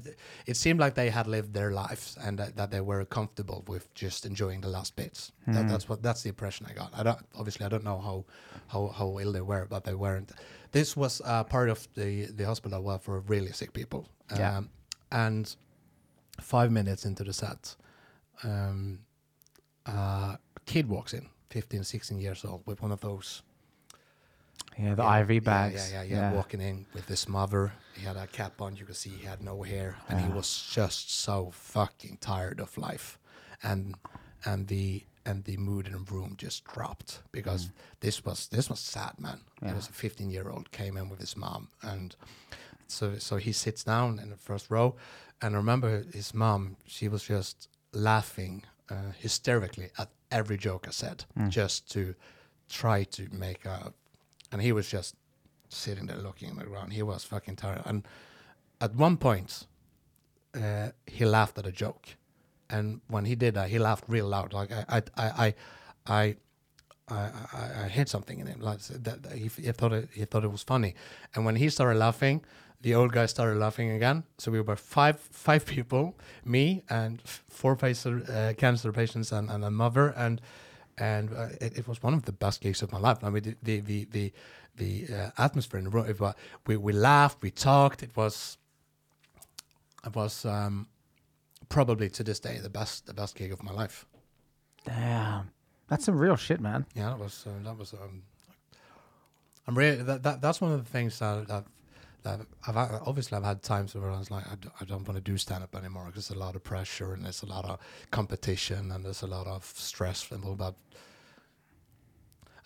it seemed like they had lived their lives, and that, that they were comfortable with just enjoying the last bits. That, that's what that's the impression I got. I don't obviously I don't know how how how ill they were, but they weren't. This was uh, part of the the hospital well for really sick people. Yeah. Um, and five minutes into the set, um, a kid walks in, 15, 16 years old, with one of those Yeah, the yeah, IV yeah, bags. Yeah, yeah, yeah, Walking in with this mother, he had a cap on. You could see he had no hair, and he was just so fucking tired of life, and and the and the mood in the room just dropped because this was this was sad, man. Mm. Yeah. It was a 15 year old came in with his mom, and so so he sits down in the first row, and I remember his mom. She was just laughing uh, hysterically at every joke I said, just to try to make a. And he was just sitting there looking at the ground. He was fucking tired. And at one point, uh, he laughed at a joke, and when he did that, he laughed real loud. Like I, I, I, I, I, I, I, hit something in him. Like that, that he, he thought it, he thought it was funny, and when he started laughing, the old guy started laughing again. So we were five five [LAUGHS] people, me and four uh, cancer patients and, and a mother, and and uh, it, it was one of the best gigs of my life. I mean, the the the the, the uh, atmosphere in the room. It was, we we laughed, we talked. It was it was um, probably to this day the best the best gig of my life. Damn. That's some real shit, man. Yeah, that was uh, that was. Um, I'm really that, that that's one of the things that that, that I've obviously I've had times where I was like I, d- I don't want to do stand up anymore because there's a lot of pressure and there's a lot of competition and there's a lot of stress involved. But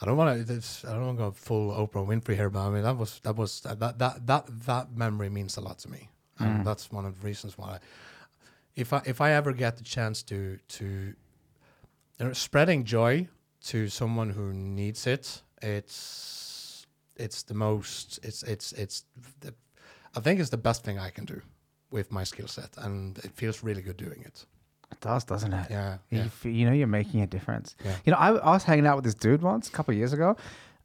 I don't want to. I don't want to go full Oprah Winfrey here, but I mean that was that was that that that that memory means a lot to me, and mm. that's one of the reasons why. I, if I if I ever get the chance to to you know, spreading joy to someone who needs it, it's it's the most it's it's it's the, I think it's the best thing I can do with my skill set, and it feels really good doing it. It does, doesn't it? Yeah, You, yeah. f- you know you're making a difference. Yeah. You know, I, I was hanging out with this dude once a couple of years ago,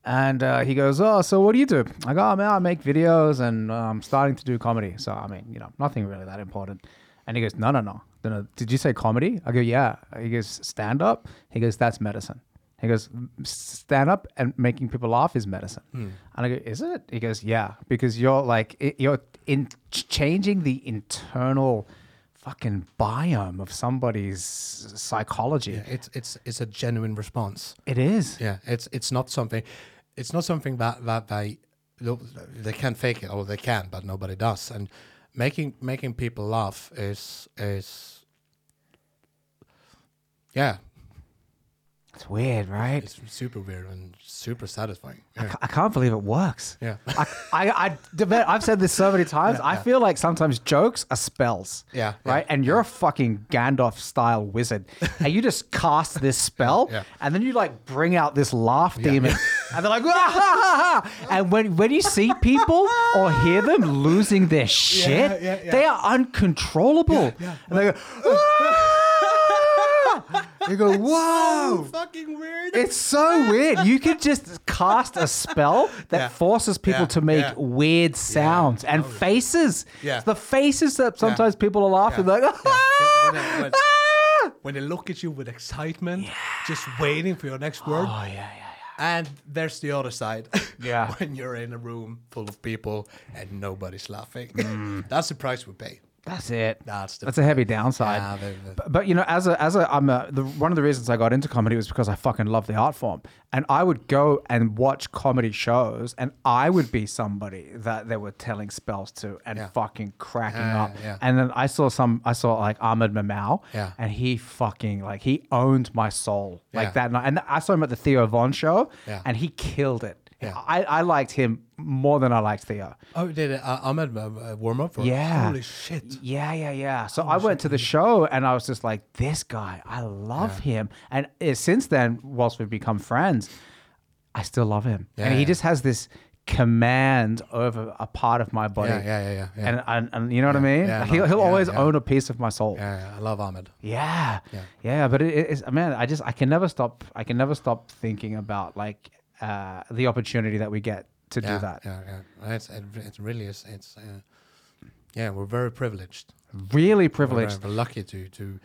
and uh, he goes, "Oh, so what do you do?" I go, "Oh man, I make videos, and uh, I'm starting to do comedy. So I mean, you know, nothing really that important." And he goes, "No, no, no, no, no. Did you say comedy?" I go, "Yeah." He goes, "Stand up." He goes, "That's medicine." He goes, "Stand up and making people laugh is medicine." Hmm. And I go, "Is it?" He goes, "Yeah, because you're like you're in changing the internal." fucking biome of somebody's psychology. Yeah, it's it's it's a genuine response. It is. Yeah, it's it's not something, it's not something that that they they can't fake it, or they can, but nobody does. And making making people laugh is is yeah, It's weird, right? it's super weird and super satisfying. Yeah, I can't believe it works. yeah, I, I, I, I've said this so many [LAUGHS] times. I feel like sometimes jokes are spells. Yeah, Right? yeah, and you're a fucking Gandalf style wizard. [LAUGHS] and you just cast this spell, Yeah. and then you like bring out this laugh demon. [LAUGHS] and they're like, "Ah, ha, ha, ha." and when, when you see people or hear them losing their shit, yeah, yeah. they are uncontrollable. yeah. And they go, "Ah!" You go, whoa. fucking weird. It's so weird. You could just cast a spell that Yeah. forces people Yeah, to make yeah. weird sounds and faces. Yeah. The faces that sometimes people are laughing Yeah. like, Yeah. ah, When [LAUGHS] ah." when they look at you with excitement, just waiting for your next word. Oh yeah, yeah, And there's the other side. [LAUGHS] Yeah. when you're in a room full of people and nobody's laughing. Mm. That's the price we pay. That's it. That's the That's a heavy downside. Yeah, the- the- But, but you know, as a as a, I'm a the, one of the reasons I got into comedy was because I fucking love the art form, and I would go and watch comedy shows, and I would be somebody that they were telling spells to and Yeah. fucking cracking Yeah, up. And then I saw some, I saw like Ahmed Mamau, Yeah. and he fucking like he owned my soul like that night. And I saw him at the Theo Von show, Yeah. and he killed it. Yeah. I, I liked him more than I liked Theo. Oh, did it, uh, Ahmed uh, uh, warm up for? Yeah. Holy shit. Yeah, yeah, yeah. So I went to the show and I was just like, this guy, I love him. And uh, since then, whilst we've become friends, I still love him. Yeah, and he Yeah. just has this command over a part of my body. Yeah, yeah, yeah, yeah. yeah. And, and, and you know what I mean? yeah, he'll he'll yeah, always yeah. own a piece of my soul. Yeah. yeah, yeah, I love Ahmed. Yeah. Yeah. but it, it's, man, I just, I can never stop, I can never stop thinking about like uh, the opportunity that we get to yeah, do that. Yeah, yeah. It's, it, it really is. It's, uh, yeah, we're very privileged. Really privileged. we're lucky to, to,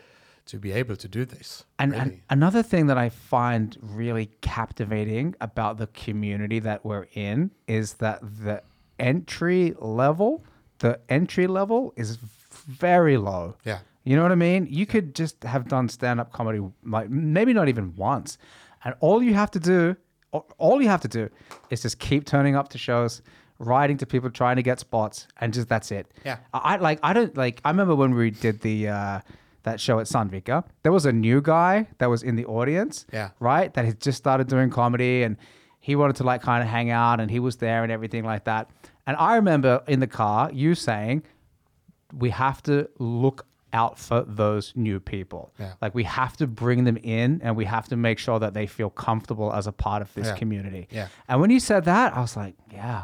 to be able to do this. And, really. and another thing that I find really captivating about the community that we're in is that the entry level, the entry level is very low. Yeah. You know what I mean? You could just have done stand up comedy, like maybe not even once. And all you have to do, all- you have to do is just keep turning up to shows, writing to people, trying to get spots, and just that's it. Yeah. I I- like, I don't like, I remember when we did the, uh, that show at Sandvika, there was a new guy that was in the audience, Yeah. right? That had just started doing comedy and he wanted to like kind of hang out and he was there and everything like that. And I remember in the car you saying, we have to look out for those new people. Yeah. Like we have to bring them in and we have to make sure that they feel comfortable as a part of this Yeah. community. Yeah. And when you said that, I was like, yeah,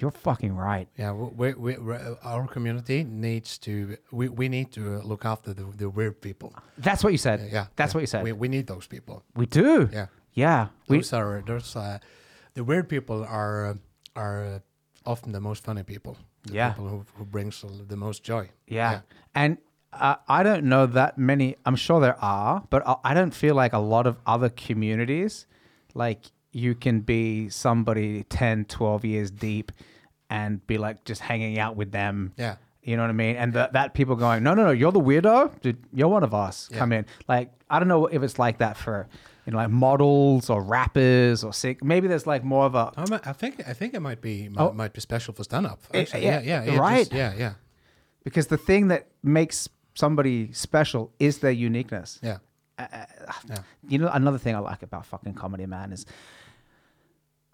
You're fucking right. Yeah, we, we, we, our community needs to. We, we need to look after the, the weird people. That's what you said. Yeah, That's yeah. what you said. We, We, need those people. We do. Yeah, Yeah. We, are those. Uh, the weird people are are often the most funny people. The Yeah. people who, who brings the most joy. Yeah. And uh, I don't know that many, I'm sure there are, but I, I don't feel like a lot of other communities, like you can be somebody 10, 12 years deep and be like just hanging out with them. Yeah. You know what I mean? And the, that people going, no, no, no, you're the weirdo. Dude, you're one of us. Yeah. Come in. Like, I don't know if it's like that for, you know, like models or rappers or sick. Maybe there's like more of a, Um, I think I think it might be might, Oh. might be special for stand up. Eh, Yeah, yeah, yeah, yeah, right. just- yeah, yeah, because the thing that makes somebody special is their uniqueness. yeah, uh, yeah. You know, another thing I like about fucking comedy, man, is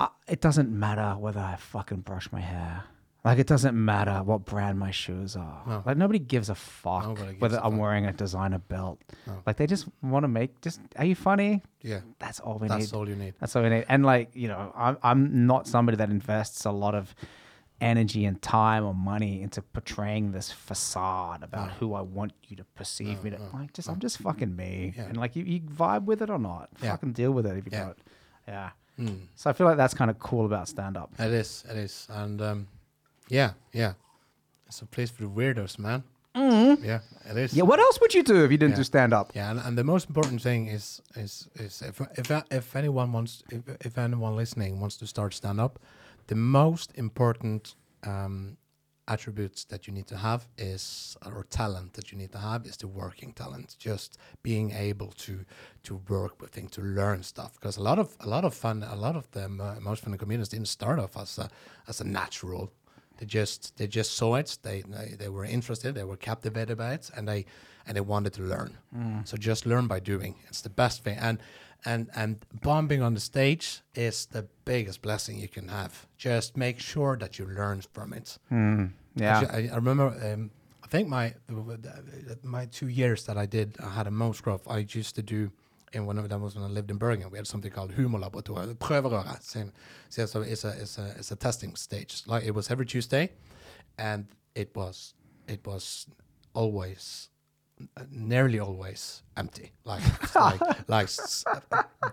uh, it doesn't matter whether I fucking brush my hair. Like, it doesn't matter what brand my shoes are. No. Like, nobody gives a fuck gives whether I'm fuck. wearing a designer belt. No. Like, they just want to make, just, are you funny? yeah. That's all we That's need. That's all you need. That's all we need. And, like, you know, I'm, I'm not somebody that invests a lot of energy and time or money into portraying this facade about who I want you to perceive me to. Like, just, I'm just fucking me. Yeah. And, like, you, you vibe with it or not. Yeah. Fucking deal with it if you Yeah. don't. Yeah. Mm. So I feel like that's kind of cool about stand up. It is, it is, and um, yeah, yeah. It's a place for the weirdos, man. Mm. Yeah, it is. Yeah. What else would you do if you didn't Yeah. do stand up? Yeah, and, and the most important thing is is is if if if anyone wants if, if anyone listening wants to start stand up, the most important um, attributes that you need to have is or talent that you need to have is the working talent. Just being able to to work with things, to learn stuff. Because a lot of a lot of fun, a lot of them uh, most funny communities didn't start off as a as a natural. They just they just saw it. They, they they were interested. They were captivated by it, and they and they wanted to learn. So just learn by doing. It's the best thing. And and and bombing on the stage is the biggest blessing you can have. Just make sure that you learn from it. Yeah. Actually, I, I remember. Um, I think my my two years that I did, I had a most growth. I used to do. And when I, that was when I lived in Bergen, we had something called humorlaboratoriet, prøverøret. Same, so it's a it's a it's a testing stage. Like it was every Tuesday, and it was it was always nearly always empty. Like [LAUGHS] like like s-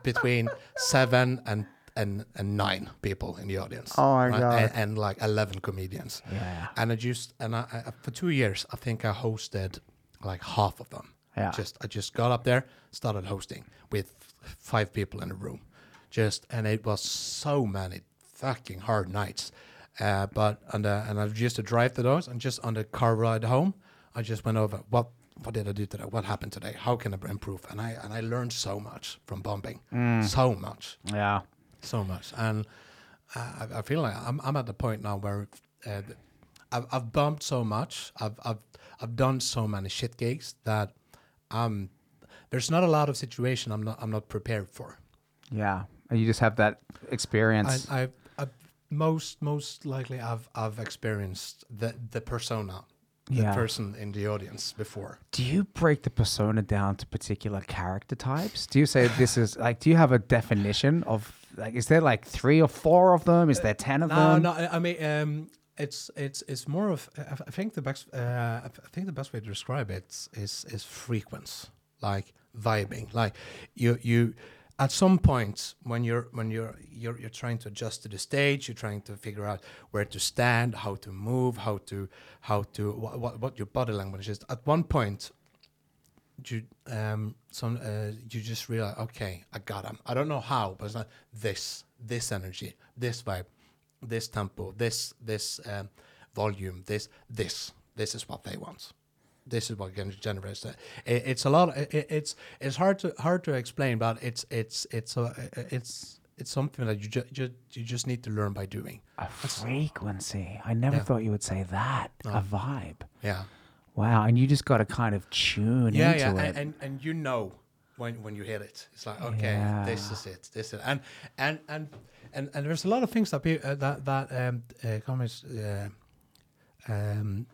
between seven and and and nine people in the audience. Oh my God. And, and like eleven comedians. Yeah. And I just and I, I for two years I think I hosted like half of them. Yeah. Just I just got up there, started hosting with five people in a room, just and it was so many fucking hard nights. Uh, but on the and I used to drive to those and just on the car ride home, I just went over what what did I do today? What happened today? How can I improve? And I and I learned so much from bombing, so much Yeah. so much and I, I feel like I'm, I'm at the point now where uh, I've, I've bumped so much I've, I've I've done so many shit gigs that um there's not a lot of situation I'm not I'm not prepared for Yeah. And you just have that experience. I, I, I most most likely I've I've experienced the the persona the Yeah. person in the audience before do you break the persona down to particular character types? Do you say this is like, do you have a definition of like, is there like three or four of them? Is there 10 of No, them? no. I I mean, um, it's it's it's more of. I I think the best. Uh, I think the best way to describe it is is frequency, like vibing. Like you you. At some point, when you're when you're you're you're trying to adjust to the stage, you're trying to figure out where to stand, how to move, how to how to what what, what your body language is. At one point, you um some uh, you just realize okay i got him i don't know how but it's not this this energy this vibe this tempo this this um, volume this this this is what they want this is what gen- generates that it, it's a lot it, it's it's hard to hard to explain but it's it's it's a, it's it's something that you, ju- ju- you just need to learn by doing A frequency. I never Yeah. thought you would say that. A vibe. yeah Wow. And you just got to kind of tune yeah, into yeah, it. and, and and you know when when you hit it, it's like okay, this is it, this is and and and and and there's a lot of things that people uh, that that um uh, uh, um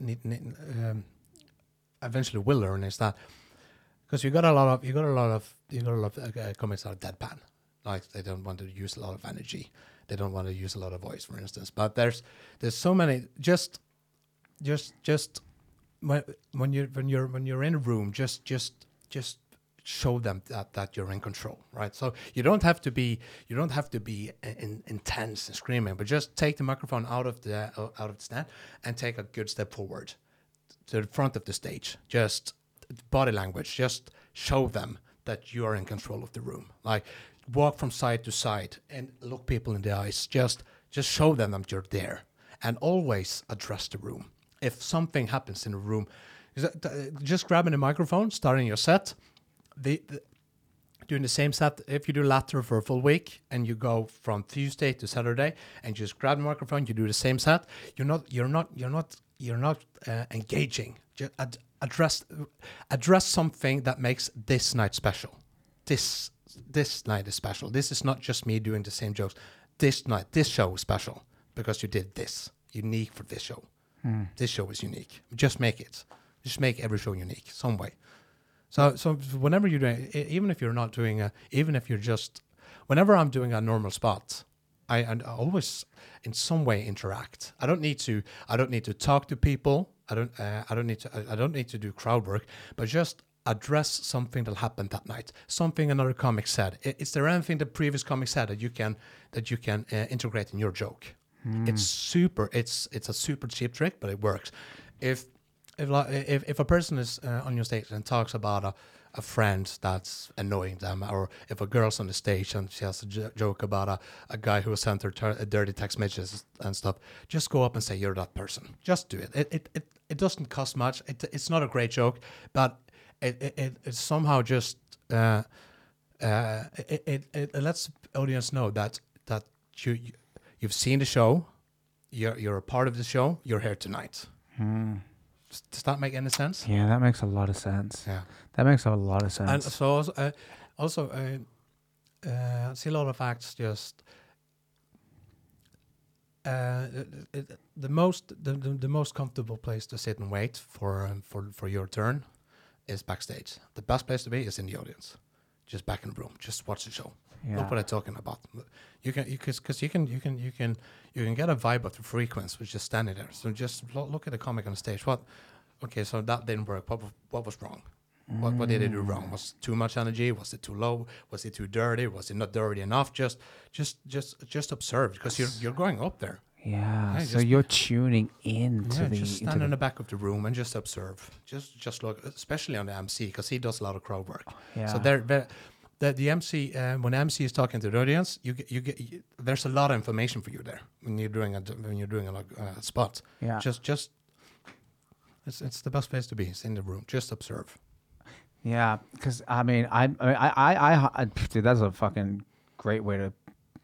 need, need um eventually will learn is that because you got a lot of you got a lot of you got a lot of uh, uh, comics are deadpan. Like they don't want to use a lot of energy. They don't want to use a lot of voice, for instance. But there's there's so many. Just just just when when you when you're when you're in a room, just just just show them that that you're in control, right? So you don't have to be you don't have to be in, intense and screaming, but just take the microphone out of the uh, out of the stand and take a good step forward to the front of the stage. Just body language. Just show them that you are in control of the room. Like walk from side to side and look people in the eyes. Just just show them that you're there, and always address the room. If something happens in the room, uh, just grabbing a microphone, starting your set the, the doing the same set if you do latter for a full week and you go from Tuesday to Saturday and just grab the microphone, you do the same set. You're not you're not you're not you're not uh, engaging. Just ad- address address something that makes this night special. This this night is special. This is not just me doing the same jokes. This night, this show is special because you did this unique for this show. Hmm. This show is unique. Just make it. Just make every show unique some way. So, so whenever you're doing, even if you're not doing a, even if you're just, whenever I'm doing a normal spot, I, I always in some way interact. I don't need to, I don't need to talk to people. I don't, uh, I don't need to, I don't need to do crowd work, but just address something that happened that night, something another comic said. Is there anything the previous comic said that you can that you can uh, integrate in your joke? Mm. It's super. It's it's a super cheap trick, but it works. If if if, if a person is uh, on your stage and talks about a, a friend that's annoying them, or if a girl's on the stage and she has a j- joke about a, a guy who sent her ter- dirty text messages and stuff, just go up and say you're that person. Just do it. It it it, it doesn't cost much. It, it's not a great joke, but it it, it, somehow just uh, uh, it, it, it lets audience know that that you you've seen the show, you're you're a part of the show, you're here tonight. Hmm. Does that make any sense? Yeah, that makes a lot of sense. Yeah, that makes a lot of sense. And so also, uh, also uh, uh, I see a lot of acts just. Uh, it, the most the, the, the, most comfortable place to sit and wait for um, for for your turn is backstage. The best place to be is in the audience, just back in the room, just watch the show. Yeah. Look what I'm talking about. You can because because you can you can you can you can get a vibe of the frequency which is standing there. So just lo- look at the comic on stage. What? Okay, so that didn't work. What what was wrong? What, what did it do mm. wrong? Was too much energy? Was it too low? Was it too dirty? Was it not dirty enough? Just just just just observe because you're you're going up there. Yeah. so you're tuning in to yeah, the just stand in the back of the room and just observe. Just just look, especially on the MC because he does a lot of crowd work. Yeah. So they're the, the MC uh, when MC is talking to the audience, you get you get you, there's a lot of information for you there when you're doing a when you're doing a uh, spot. Yeah. Just just it's it's the best place to be. It's in the room. Just observe. Yeah, because I mean, I I I, I, I dude, that's a fucking great way to.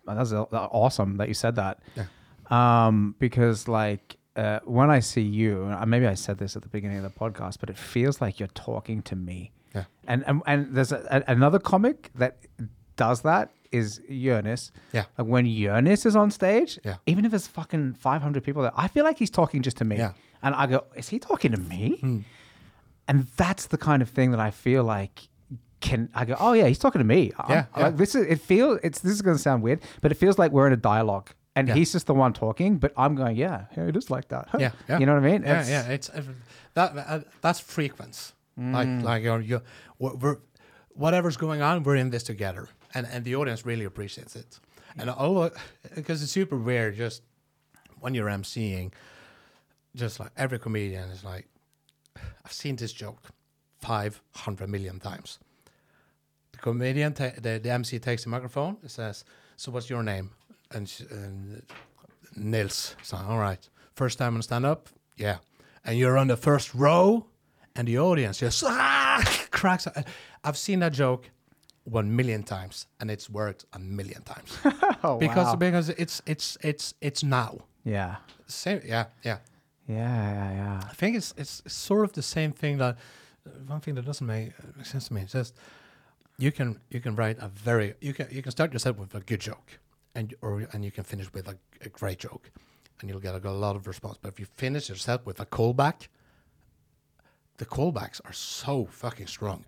That's awesome that you said that. Yeah. Um, because like uh, when I see you, maybe I said this at the beginning of the podcast, but it feels like you're talking to me. Yeah. And and, and there's a, a, another comic that does that is Jonas. Yeah. Like when Jonas is on stage, yeah. even if there's fucking 500 people there, I feel like he's talking just to me. Yeah. And I go, is he talking to me? Mm. And that's the kind of thing that I feel like can I go, oh yeah, he's talking to me. Yeah, yeah. Like this is it feels it's this is gonna sound weird, but it feels like we're in a dialogue. And yeah. he's just the one talking, but I'm going, yeah, it is like that. Yeah, yeah. You know what I mean? Yeah, it's, yeah. It's that uh, that's frequency. Mm. Like like you're, you're we're, whatever's going on, we're in this together, and and the audience really appreciates it. And all because it's super weird, just when you're emceeing, just like every comedian is like, I've seen this joke five hundred million times. The comedian, ta- the, the MC takes the microphone, and says, "So what's your name?" And, she, and Nils. So all right, first time on stand up, yeah. And you're on the first row and the audience just ah, cracks. I've seen that joke one million times, and it's worked a million times. [LAUGHS] oh, because wow. because it's it's it's it's now. Yeah. Same. Yeah. Yeah. Yeah. Yeah. Yeah. I think it's it's sort of the same thing that one thing that doesn't make, make sense to me. is just you can you can write a very you can you can start yourself with a good joke, and or and you can finish with a, a great joke, and you'll get a, a lot of response. But if you finish yourself with a callback, the callbacks are so fucking strong.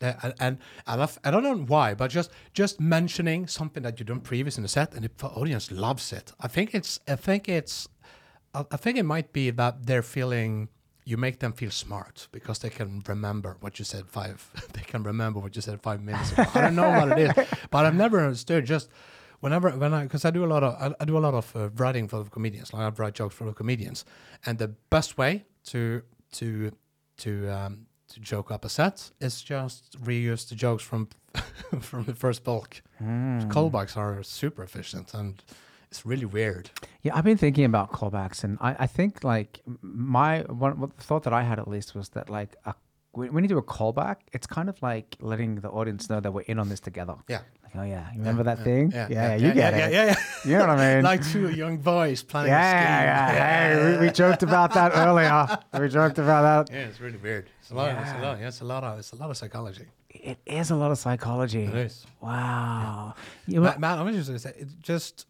Uh, and and I, love, don't know why, but just just mentioning something that you done previous in the set, and the audience loves it. I think it's I think it's I I think it might be that they're feeling you make them feel smart because they can remember what you said five. [LAUGHS] they can remember what you said five minutes ago. I don't know what it is, [LAUGHS] but I've never understood. Just whenever when I because I do a lot of I, I do a lot of uh, writing for comedians. Like I write jokes for comedians, and the best way to to to um, to joke up a set is just reuse the jokes from [LAUGHS] from the first bulk. Callbacks are super efficient and it's really weird. Yeah, I've been thinking about callbacks, and I, I think like my one thought that I had at least was that like a, when when you do a callback, it's kind of like letting the audience know that we're in on this together. Yeah. Oh yeah, you remember that thing? Yeah, yeah, you get yeah, it. Yeah, yeah, You know what I mean? [LAUGHS] like two young boys planning a yeah, yeah, yeah. Hey, we, we joked about that earlier. We joked about that. Yeah, it's really weird. It's a lot. It's a lot. Yeah, it's a lot of. It's a lot of psychology. It is a lot of psychology. It is. Wow. You Ma- know, Man, I was just gonna say, it just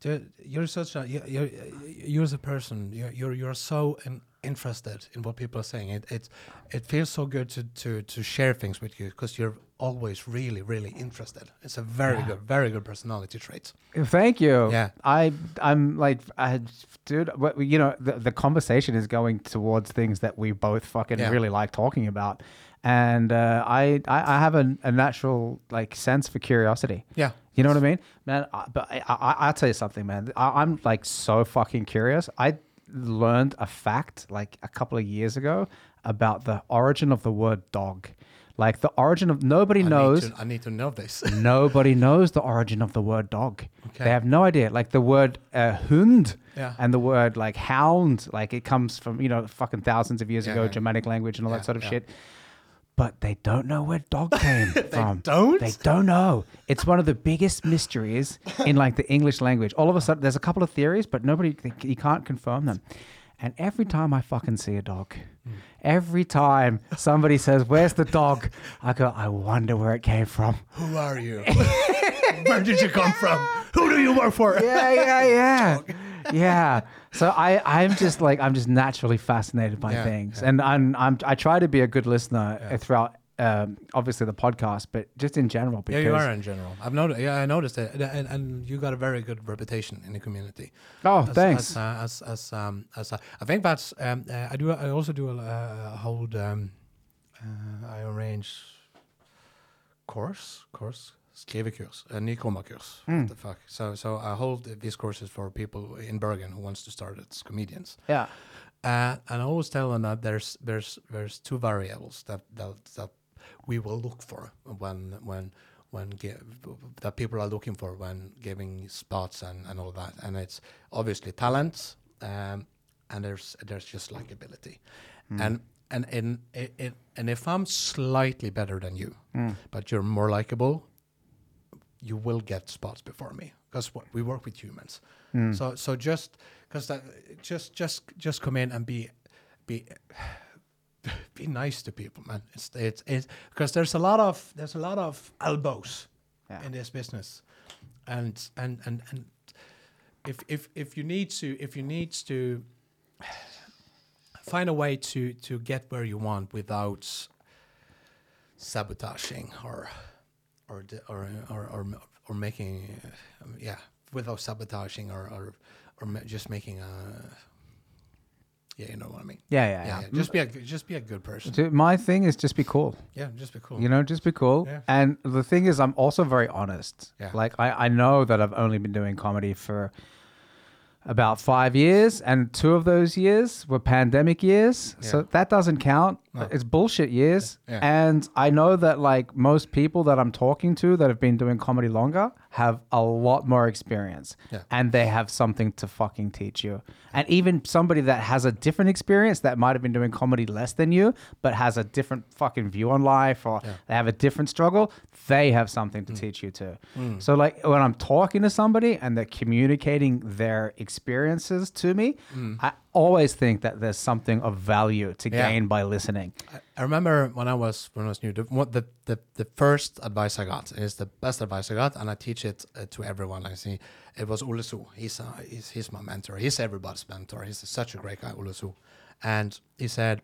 ju- you're such a you're you're, you're as a person. You're you're, you're so in, interested in what people are saying. It it it feels so good to to to share things with you because you're always really really interested. It's a very good very good personality trait. Thank you. Yeah. I I'm like I dude, you know, the, the conversation is going towards things that we both fucking Yeah. really like talking about. And uh, I, I I have a, a natural like sense for curiosity. Yeah. You know what I mean, man? I, but I, I, I'll tell you something, man. I, I'm like so fucking curious. I learned a fact like a couple of years ago about the origin of the word dog. Like the origin of nobody I knows. Need to, I need to know this. [LAUGHS] Nobody knows the origin of the word dog. Okay. They have no idea. Like the word uh, hund Yeah. and the word like hound, like it comes from, you know, fucking thousands of years Yeah, ago, yeah. Germanic language and all that sort of shit. But they don't know where dog [LAUGHS] came from. don't? They don't know. It's one of the biggest mysteries in like the English language. All of a sudden, there's a couple of theories, but nobody, they, you can't confirm them. And every time I fucking see a dog, every time somebody says, Where's the dog? I go, I wonder where it came from. [LAUGHS] Who are you? [LAUGHS] Where did you come from? Who do you work for? yeah, yeah, [LAUGHS] yeah, yeah. So I, I'm just like, I'm just naturally fascinated by Yeah, things, yeah. and I'm, I'm, I try to be a good listener uh throughout, um, obviously the podcast, but just in general. Yeah, you are in general. I've noticed. Yeah, I noticed it, and, and you got a very good reputation in the community. Oh, as, thanks. As uh, as as, um, as uh, I think that's um, uh, I do. I also do a, uh, hold. Um, uh, I arrange course course skrivekurs, a nykommerkurs. Hmm. What the fuck? So so I hold these courses for people in Bergen who wants to start as comedians. yeah. Uh, and I always tell them that there's there's there's two variables that that, that we will look for when when when give, that people are looking for when giving spots and, and all that. And it's obviously talent, um, and there's there's just likability, hmm. and and in, in and if I'm slightly better than you, hmm. but you're more likable, you will get spots before me. Because we work with humans. Hmm. So so just because that just just just come in and be be [LAUGHS] be nice to people, man. It's it's it's because there's a lot of there's a lot of elbows Yeah. in this business, and and and and if if if you need to if you need to [SIGHS] find a way to to get where you want without sabotaging or or or or or, or making uh, yeah without sabotaging or or or just making a yeah you know what I mean Yeah, yeah, yeah, yeah. just be a just be a good person My thing is just be cool. yeah just be cool You know, just be cool. Yeah. And the thing is, I'm also very honest. Yeah. Like, I, I know that I've only been doing comedy for about five years, and two of those years were pandemic years. So that doesn't count. No. It's bullshit years. Yeah. And I know that, like, most people that I'm talking to that have been doing comedy longer have a lot more experience. Yeah. And they have something to fucking teach you. And even somebody that has a different experience that might have been doing comedy less than you, but has a different fucking view on life or Yeah. they have a different struggle, they have something to teach you too. Mm. So, like, when I'm talking to somebody and they're communicating their experiences to me, Mm. I always think that there's something of value to Yeah. gain by listening. I, remember when I was when I was new the what the, the the first advice I got is the best advice I got and I teach it uh, to everyone I see it was Ole he's, uh, he's he's my mentor he's everybody's mentor he's such a great guy Ole and he said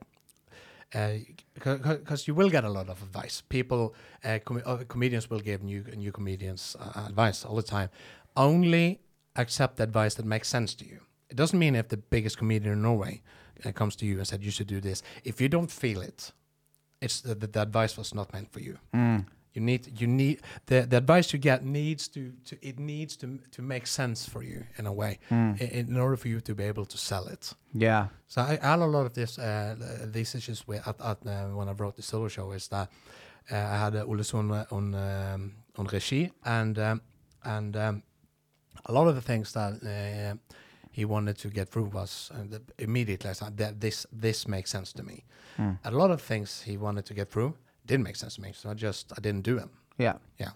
because you will get a lot of advice. People, uh, com- uh, comedians will give new new comedians uh, advice all the time. Only accept the advice that makes sense to you. It doesn't mean if the biggest comedian in Norway uh, comes to you and said you should do this. If you don't feel it, it's the, the, the advice was not meant for you. You need you need the, the advice you get needs to, to it needs to to make sense for you in a way in, in order for you to be able to sell it. Yeah. So I, I had a lot of this uh, these issues with at, at uh, when I wrote the solo show is that uh, I had uh, Ole on on um, on regie and um, and um, a lot of the things that uh, he wanted to get through was uh, immediately I said that this this makes sense to me. A lot of things he wanted to get through didn't make sense to me, so I just I didn't do them. Yeah. Yeah,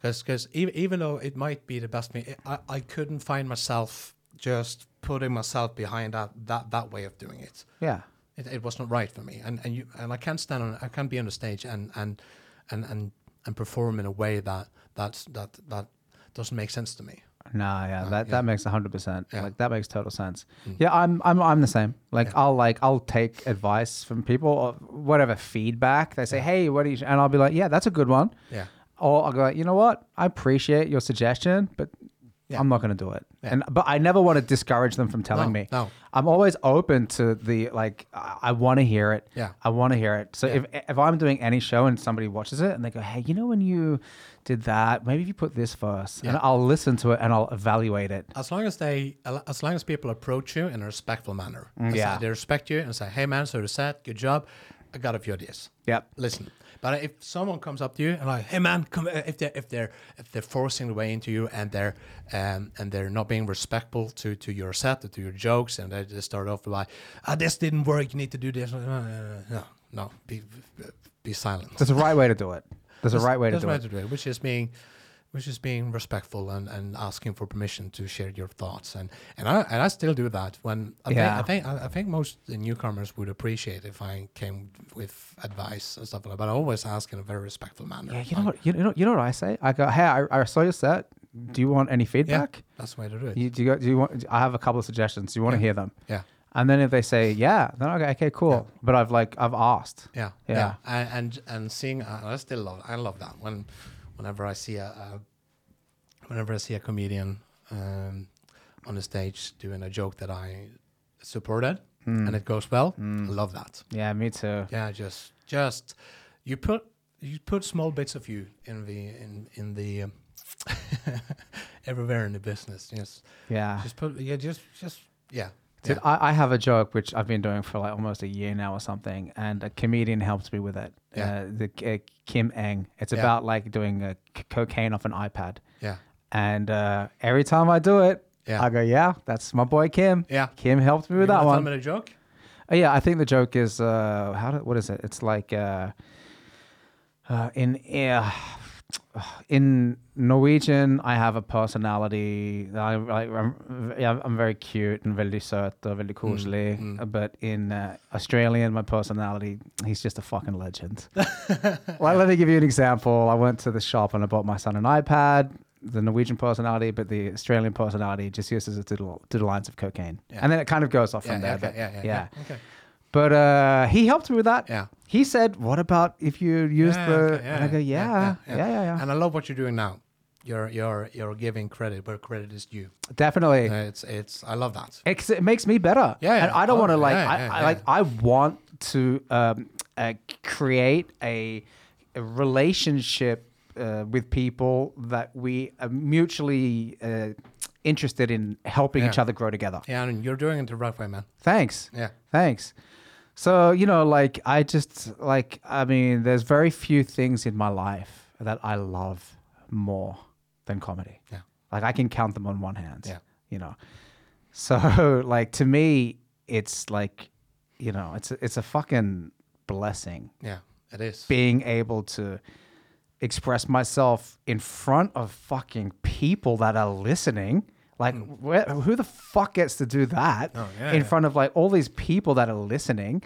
because even even though it might be the best me, I, I couldn't find myself just putting myself behind that that that way of doing it. Yeah. It, it was not right for me, and and you and I can't stand on I can't be on the stage and and and and, and perform in a way that that's that that doesn't make sense to me. Nah, yeah, that, yeah. that makes hundred percent. Yeah. Like that makes total sense. Mm. Yeah, I'm I'm I'm the same. Like Yeah. I'll like I'll take advice from people or whatever feedback they say. Hey, what do you? And I'll be like, yeah, that's a good one. Yeah, Or I'll go, like, you know what? I appreciate your suggestion, but Yeah. I'm not going to do it. Yeah. And but I never want to discourage them from telling No, me. no. I'm always open to the like. I, I want to hear it. Yeah. I want to hear it. So Yeah. if if I'm doing any show and somebody watches it and they go, hey, you know when you did that, maybe if you put this first, and Yeah. I'll listen to it and I'll evaluate it. as long as they as long as people approach you in a respectful manner. Mm, yeah. they respect you and say, "Hey, man, so you said, good job. I got a few ideas." Yep. listen. But if someone comes up to you and like, hey man, come uh, if they if they're if they're forcing the way into you and they're um and they're not being respectful to to your set or to your jokes and they just start off like, ah, this didn't work. You need to do this. No, no, no, no be be silent. That's the right way to do it. There's a right way to do right it. to do it, which is being which is being respectful and, and asking for permission to share your thoughts and and I and I still do that when I Yeah. think I think I I think most newcomers would appreciate if I came with advice and stuff like that. But I always ask in a very respectful manner. Yeah, you know what? You know, you know what I say? I go, hey, I, I saw your set. Do you want any feedback Yeah, that's the way to do it. You, do you, go- do you want? I have a couple of suggestions. Do you want to hear them? yeah. And then if they say yeah, then I go, okay, cool. Yeah. But I've like I've asked. Yeah, Yeah. yeah, And, and and seeing, I still love, I love that when, whenever I see a, a whenever I see a comedian um, on the stage doing a joke that I supported Hmm. and it goes well, I love that. Yeah, me too. Yeah, just just you put you put small bits of you in the in in the um, [LAUGHS] everywhere in the business. Just Yeah. just put yeah just just yeah. Dude, yeah. I, I have a joke which I've been doing for like almost a year now or something, and a comedian helped me with it. Yeah. Uh, the uh, Kim Eng. It's Yeah. about like doing uh, c- cocaine off an iPad, yeah. and uh, every time I do it, Yeah. I go, "Yeah, that's my boy Kim." Yeah. Kim helped me with You that wanna one. Tell me the joke. Uh, yeah, I think the joke is uh, how do, what is it? It's like uh, uh, in uh, in Norwegian, I have a personality. I I'm, yeah, I'm very cute and veldig søt og veldig koselig. mm. But in uh, Australian, my personality, he's just a fucking legend. [LAUGHS] well, let me give you an example. I went to the shop and I bought my son an iPad. The Norwegian personality, but the Australian personality just uses it to the lines of cocaine, Yeah. and then it kind of goes off Yeah, from there. okay, but yeah, yeah, yeah. yeah. Okay. But uh, he helped me with that. Yeah. He said, "What about if you use Yeah, the?" okay, and I go, "Yeah, yeah, yeah, yeah, And I love what you're doing now. You're you're you're giving credit where credit is due. definitely." Uh, it's it's I love that. It's, it makes me better. Yeah, and yeah. I don't Oh, want to like. yeah, I, yeah, I yeah. like. I want to um, uh, create a, a relationship uh, with people that we are mutually uh, interested in helping Yeah. each other grow together. Yeah, and you're doing it the right way, man. Thanks. Yeah. Thanks. So, you know, like I just like I mean, there's very few things in my life that I love more than comedy. Yeah. Like I can count them on one hand. Yeah. You know. So, [LAUGHS] like to me, it's like, you know, it's a, it's a fucking blessing Yeah, it is. being able to express myself in front of fucking people that are listening. Like, where, who the fuck gets to do that Hmm. Oh, yeah, in yeah. front of like all these people that are listening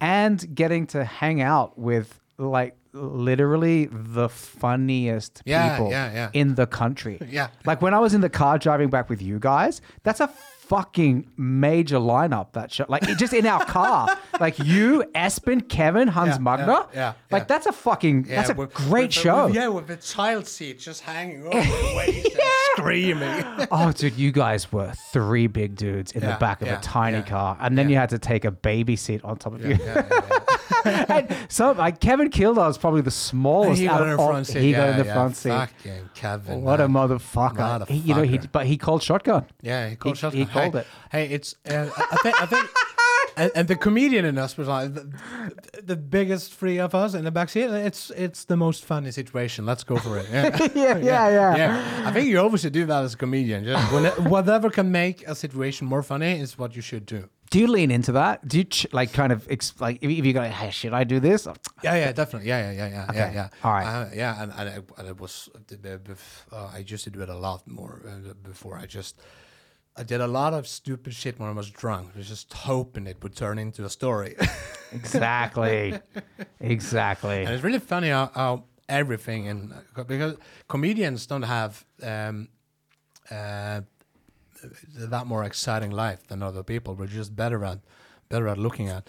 and getting to hang out with like literally the funniest Yeah, people yeah, yeah. in the country. [LAUGHS] Yeah. Like when I was in the car driving back with you guys, that's a fucking major lineup that show. Like just in our car. [LAUGHS] like you, Espen, Kevin, Hans Yeah, Magna. yeah, yeah, Like yeah. that's a fucking that's a with- great with show. with- yeah, with the child seat just hanging over the waist and [LAUGHS] screaming. [LAUGHS] Oh, dude, you guys were three big dudes in the back of yeah, a tiny yeah, car, and then you had to take a baby seat on top of you. [LAUGHS] and so, like Kevin Kildar is probably the smallest. he got in the front seat. He yeah, got in the yeah, front seat. Fucking Kevin. What a man. motherfucker! He, you know, he but he called shotgun. Yeah, he called He- shots. he Hey, called it. Hey, it's. Uh, I think. I think. [LAUGHS] And, and the comedian in us was like the, the biggest three of us in the back seat. It's it's the most funny situation. Let's go for it. [LAUGHS] Yeah. yeah, yeah, yeah. yeah. I think you always should do that as a comedian. Just whatever can make a situation more funny is what you should do. Do you lean into that? Do you ch- like kind of ex- like if you go, hey, should I do this? [TSK] Yeah, yeah, definitely. Yeah, yeah, yeah, yeah, yeah, Okay. yeah. All right. Uh, yeah, and, and, it, and it was. Uh, I used to do it a lot more uh, before. I just. I did a lot of stupid shit when I was drunk. I was just hoping it would turn into a story. [LAUGHS] Exactly, exactly. and it's really funny how, how everything in because comedians don't have um, uh, that more exciting life than other people. We're just better at better at looking at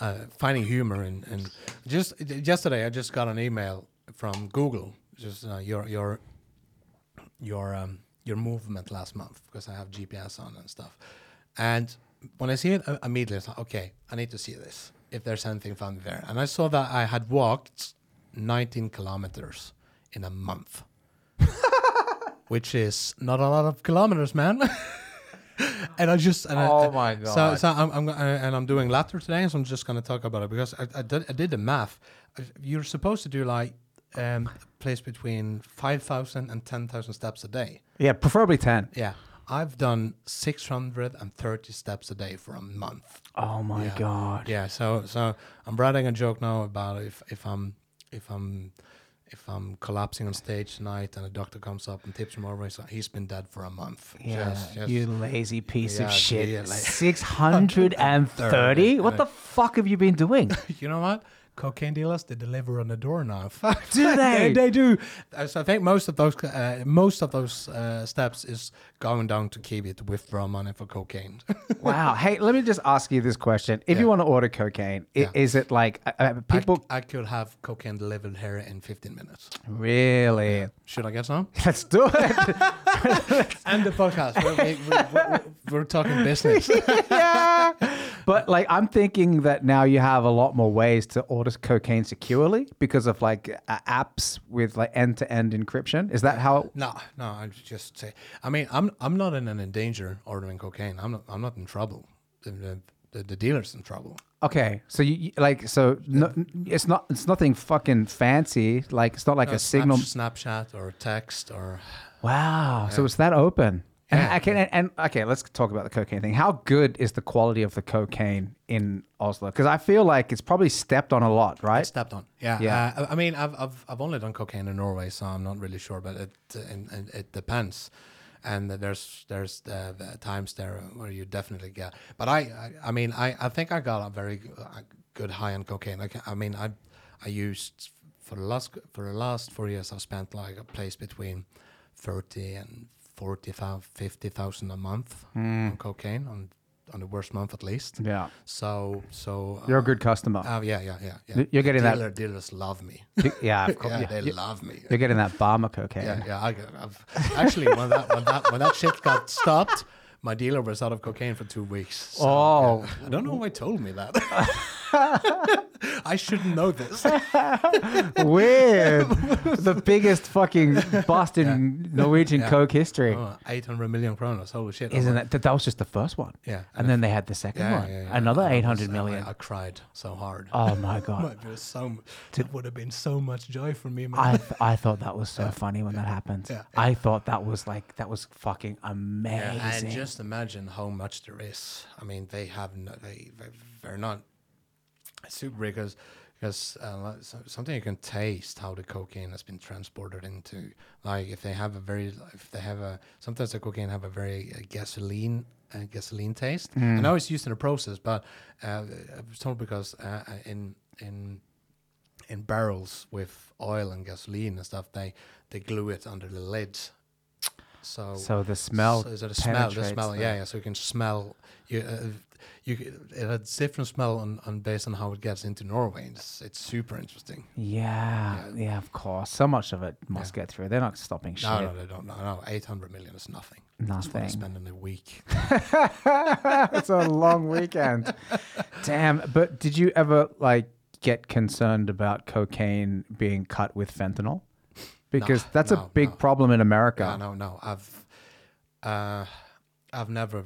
uh, finding humor and and just yesterday I just got an email from Google just uh, your your your um your movement last month because I have GPS on and stuff. And when I see it, I immediately it's like, okay, I need to see this if there's anything funny there. And I saw that I had walked 19 kilometers in a month, which is not a lot of kilometers, man. [LAUGHS] and I just and oh I, my god! So, so I'm, I'm uh, and I'm doing laughter today, so I'm just gonna talk about it because I, I did I did the math. You're supposed to do like um place between 5,000 and 10,000 steps a day. Yeah, preferably ten. Yeah, I've done 630 steps a day for a month. Oh my Yeah. god. Yeah, so so I'm writing a joke now about if if I'm if I'm if I'm collapsing on stage tonight and a doctor comes up and tips him over, he's, like, he's been dead for a month. Yeah, Just- just- you lazy piece Yeah, of shit. yeah, like- [LAUGHS] Six hundred and thirty. [LAUGHS] What the fuck have you been doing? [LAUGHS] you know what? Cocaine dealers they deliver on the door now. Do [LAUGHS] they? they do. Uh, So I think most of those uh, most of those uh, steps is going down to Kiwi to withdraw money for cocaine. [LAUGHS] Wow. Hey, let me just ask you this question: If Yeah. you want to order cocaine, Yeah. is it like uh, uh, people? I, I could have cocaine delivered here in 15 minutes. really? Should I get some? [LAUGHS] Let's do it. And the podcast. We're, we, we, talking business. yeah. But like, I'm thinking that now you have a lot more ways to order cocaine securely because of like uh, apps with like end-to-end encryption. Is that how? No, no. I just say. I mean, I'm I'm not in an danger ordering cocaine. I'm not. I'm not in trouble. The, the, the, dealer's in trouble. Okay, so you like so no, it's not it's nothing fucking fancy. Like it's not like No, a signal. Snapchat or text or Wow. So it's that open. And Yeah. I can and, and okay, let's talk about the cocaine thing. How good is the quality of the cocaine in Oslo? Because I feel like it's probably stepped on a lot, right? stepped on. Yeah, Yeah. Uh, I mean, I've, I've I've only done cocaine in Norway, so I'm not really sure, but it and, and it depends. And there's there's uh, the times there where you definitely get. But I I, I mean I, I think I got a very uh, good high on cocaine. I, I mean I I used for the last for the last four years I've spent like a place between thirty and forty thousand, fifty thousand a month on cocaine on on the worst month at least. Yeah. So so You're a uh, good customer. Oh yeah, yeah, yeah, yeah. You're getting that- Dealer, Dealers love me. yeah, of [LAUGHS] course. yeah, they You- love me. You're getting that Barmer cocaine. Yeah, yeah. I, I've, actually, when that when that when that shit got stopped, my dealer was out of cocaine for two weeks. So, Oh. yeah. I don't know why told me that. [LAUGHS] [LAUGHS] I shouldn't know this. [LAUGHS] Weird. the biggest fucking bust in Norwegian Yeah. Coke history. Oh, 800 million kronos. Holy shit. Isn't I'm that that was just the first one? Yeah. And then they had the second Yeah, one. yeah. Another was- I- million. I, I cried so hard. oh my [LAUGHS] god. Be so, that would have been so much joy for me, man. I th- I thought that was so funny when that happened. Yeah. I thought that was like that was fucking amazing. and just imagine how much there is. I mean, they have no, they they- they're not super because because uh, something you can taste how the cocaine has been transported into. Like if they have a very if they have a sometimes the cocaine have a very uh, gasoline. Uh, gasoline taste. I know it's used in the process, but uh, I was told because uh, uh, in in in barrels with oil and gasoline and stuff. They they glue it under the lid. So So the smell. so, so the smell, the smell, yeah, yeah. So you can smell. You, uh, you, it has different smell on, on based on how it gets into Norway. It's it's super interesting. Yeah, yeah, of course. So much of it must get through. They're not stopping shit. No, no, they don't. No, no, eight hundred million is nothing. That's Nothing. spend in a week. [LAUGHS] [LAUGHS] it's a long weekend. Damn. But did you ever like get concerned about cocaine being cut with fentanyl? Because that's a big no. problem in America. Yeah, no, no. I've, uh, I've never.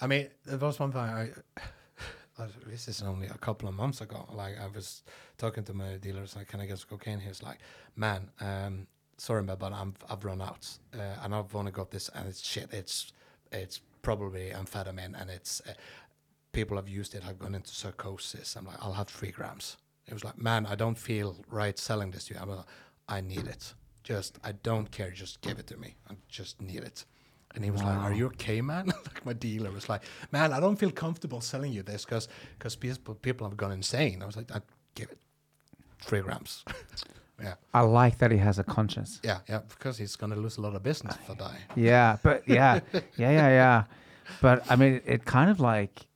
I mean, there was one thing I. [SIGHS] uh, This is only a couple of months ago. Like I was talking to my dealers, like, "Can I get some cocaine?" He was like, "Man, um, sorry, man, but I'm I've run out, uh, and I've only got this, and it's shit. It's it's probably amphetamine, and it's uh, people have used it, have gone into psychosis. I'm like, I'll have three grams. It was like, man, I don't feel right selling this to you. I'm like, I need it. Just, I don't care. Just give it to me. I just need it. And he was like, "Are you okay, man?" [LAUGHS] like my dealer was like, "Man, I don't feel comfortable selling you this because because people people have gone insane." I was like, I "Give it three grams." [LAUGHS] yeah, I like that he has a conscience. yeah, yeah. Because he's gonna lose a lot of business if I die. Yeah, but yeah, [LAUGHS] yeah, yeah, yeah. But I mean, it kind of like,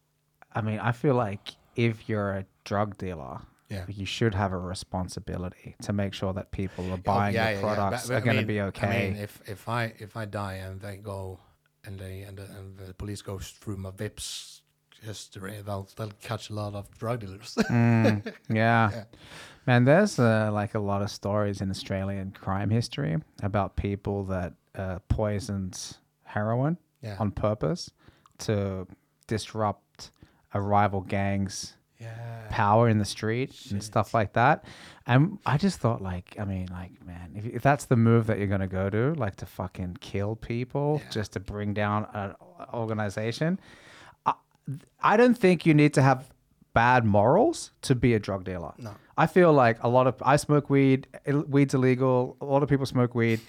I mean, I feel like if you're a drug dealer, Yeah. you should have a responsibility to make sure that people are Oh, buying yeah, your yeah, yeah. products But- but are going to be okay. I mean, if if I if I die and they go and they and the, and the police go through my Vipps history, they'll they'll catch a lot of drug dealers. [LAUGHS] Mm, yeah. Yeah. Man, there's uh, like a lot of stories in Australian crime history about people that uh, poisoned heroin yeah, on purpose to disrupt a rival gang's yeah. power in the street and stuff like that. And I just thought, like, I mean, like, man, if, if that's the move that you're gonna go to, like, to fucking kill people Yeah. just to bring down an organization, I, I don't think you need to have bad morals to be a drug dealer. No. I feel like a lot of I smoke weed. Weed's illegal. A lot of people smoke weed.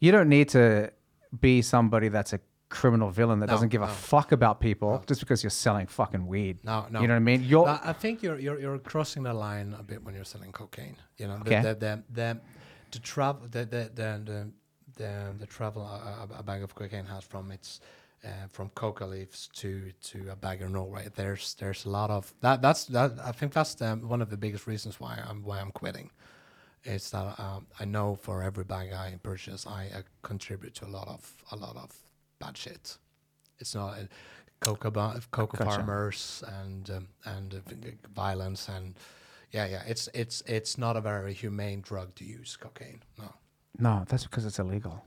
You don't need to be somebody that's a criminal villain that No, doesn't give a fuck about people just because you're selling fucking weed. No, no. You know what I mean? You're I think you're you're you're crossing the line a bit when you're selling cocaine. You know, Okay. the, the the the travel the the the the, the, travel a, a- bag of cocaine has from its uh, from coca leaves to to a bag in Norway. There's there's a lot of that. That's that. I think that's the, one of the biggest reasons why I'm why I'm quitting. Is that um, I know for every bag I purchase, I uh, contribute to a lot of a lot of bad shit. It's not uh, coca coca Gotcha. farmers and um, and uh, violence and yeah yeah it's it's it's not a very humane drug to use cocaine no no, that's because it's illegal.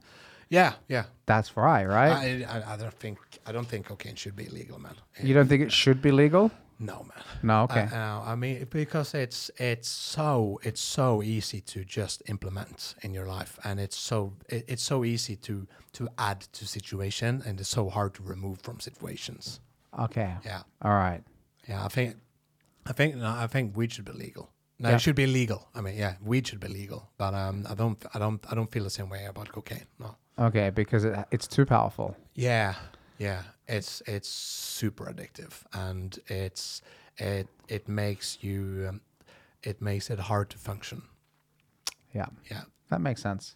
yeah yeah That's right, right? I, I I don't think I don't think cocaine should be illegal man you don't think it should be legal? No man No, okay. I, uh, I mean because it's it's so it's so easy to just implement in your life and it's so it, it's so easy to to add to situation and it's so hard to remove from situations okay. yeah All right. Yeah, I think, I think, no, I think weed should be legal. No, Yeah. it should be legal. I mean, yeah, weed should be legal, but um, I don't, I don't, I don't feel the same way about cocaine. No. Okay, because it, it's too powerful. Yeah, yeah, it's it's super addictive, and it's it it makes you, um, it makes it hard to function. Yeah. Yeah, That makes sense.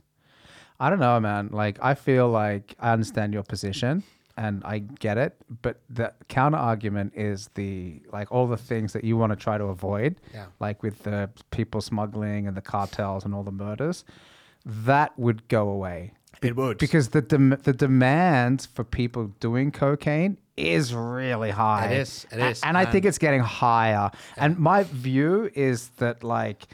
I don't know, man. Like, I feel like I understand your position and I get it, but the counter argument is the like all the things that you want to try to avoid, yeah, like with the people smuggling and the cartels and all the murders, that would go away it would because the dem- the demand for people doing cocaine is really high. It is, it is, and I think it's getting higher. And my view is that like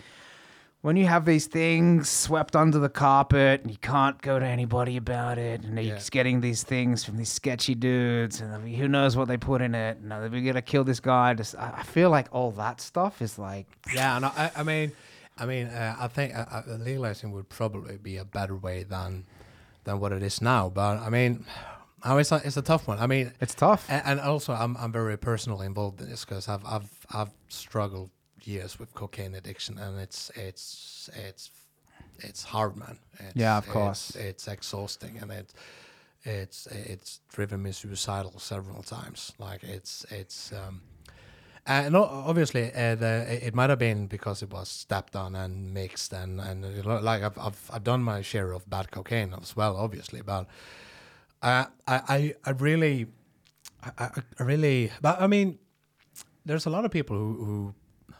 when you have these things swept under the carpet and you can't go to anybody about it, and you're Yeah. getting these things from these sketchy dudes, and who knows what they put in it? And we're gonna kill this guy. Just, I I feel like all that stuff is like, Yeah, and I, I mean, I mean, uh, I think uh, uh, legalizing would probably be a better way than than what it is now. But I mean, I it's a, it's a tough one. I mean, it's tough. and, and also I'm I'm very personally involved in this because I've I've I've struggled years with cocaine addiction, and it's it's it's it's hard, man. It's, Yeah, of it's- course. It's, exhausting, and it it's it's driven me suicidal several times. Like it's it's um, Uh, no, obviously, uh, the, it- might have been because it was stepped on and mixed, and and like I've, I've I've done my share of bad cocaine as well, obviously, but uh, I I I really, I, I really, but I mean, there's a lot of people who who,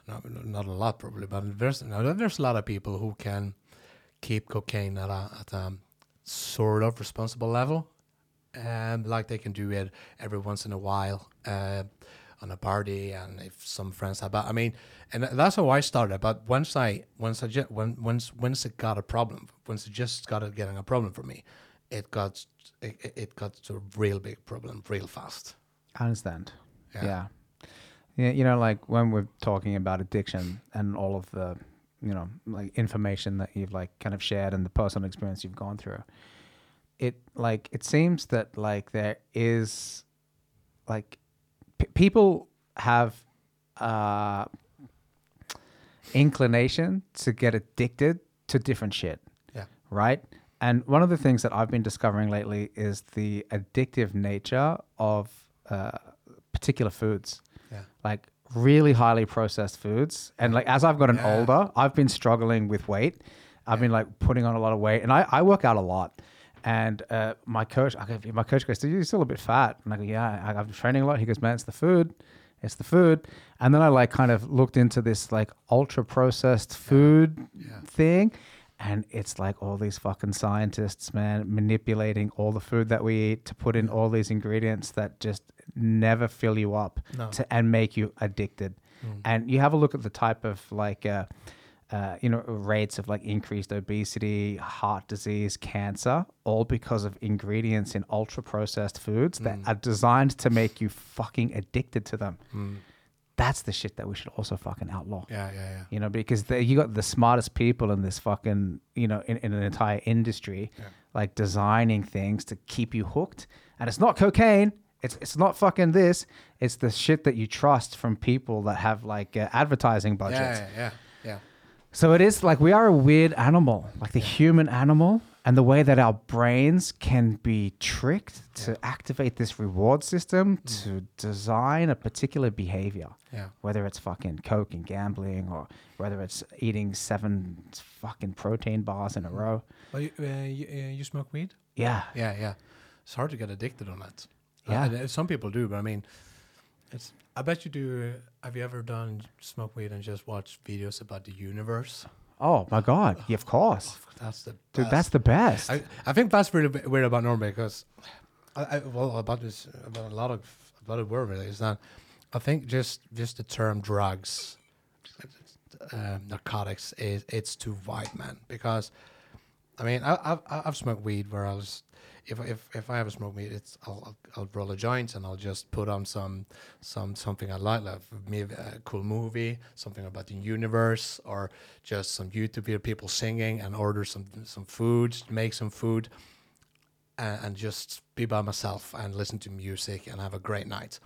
not, not a lot probably, but there's no, there's a lot of people who can keep cocaine at a at a sort of responsible level, and like they can do it every once in a while. Uh, on a party and if some friends have but I mean and that's how I started but once I once I just when once once it got a problem once it just started getting a problem for me it got it, it- it got to a real big problem real fast I understand. Yeah. Yeah. yeah. You know, like when we're talking about addiction and all of the, you know, like information that you've like kind of shared and the personal experience you've gone through, it like it seems that like there is like p- people have uh inclination to get addicted to different shit yeah right? And one of the things that I've been discovering lately is the addictive nature of uh, particular foods, yeah like really highly processed foods. And like as I've gotten Yeah. older, I've been struggling with weight. I've been like putting on a lot of weight, and I, I work out a lot. And uh, my coach, I go, my coach goes, "You're still a bit fat." And I go, "Yeah, I, I've been training a lot." He goes, "Man, it's the food." It's the food, and then I like kind of looked into this like ultra processed food Yeah. thing, and it's like all these fucking scientists, man, manipulating all the food that we eat to put in all these ingredients that just never fill you up No. to and make you addicted. Mm. And you have a look at the type of like, uh, uh, you know, rates of like increased obesity, heart disease, cancer, all because of ingredients in ultra processed foods that Mm. are designed to make you fucking addicted to them. Mm. That's the shit that we should also fucking outlaw yeah yeah yeah you know, because the, you got the smartest people in this fucking, you know, in, in an entire industry, Yeah. like designing things to keep you hooked. And it's not cocaine. It's it's not fucking this. It's the shit that you trust from people that have like uh, advertising budgets. yeah yeah yeah So it is like we are a weird animal, like the human animal, and the way that our brains can be tricked to activate this reward system to design a particular behavior yeah. whether it's fucking coke and gambling or whether it's eating seven fucking protein bars in a row. well you, uh, you, uh, you smoke weed? Yeah. yeah yeah. It's hard to get addicted on that. Yeah. Uh, some people do but I mean it's I bet you do have you ever done smoke weed and just watch videos about the universe Oh my god. Yeah, of course. that's the Dude, best. that's the best. I, I think that's really weird about Norway because, I, I, well, about this, about a lot of about the word really is that I think just just the term drugs, um, narcotics is it's too wide, man. Because, I mean, I, I've I've smoked weed where I was. If, if, if I ever smoke weed, it's I'll, I'll, I'll roll a joint and I'll just put on some some something I like, like maybe a cool movie, something about the universe, or just some YouTube video people singing, and order some some food, make some food, and, and just be by myself and listen to music and have a great night.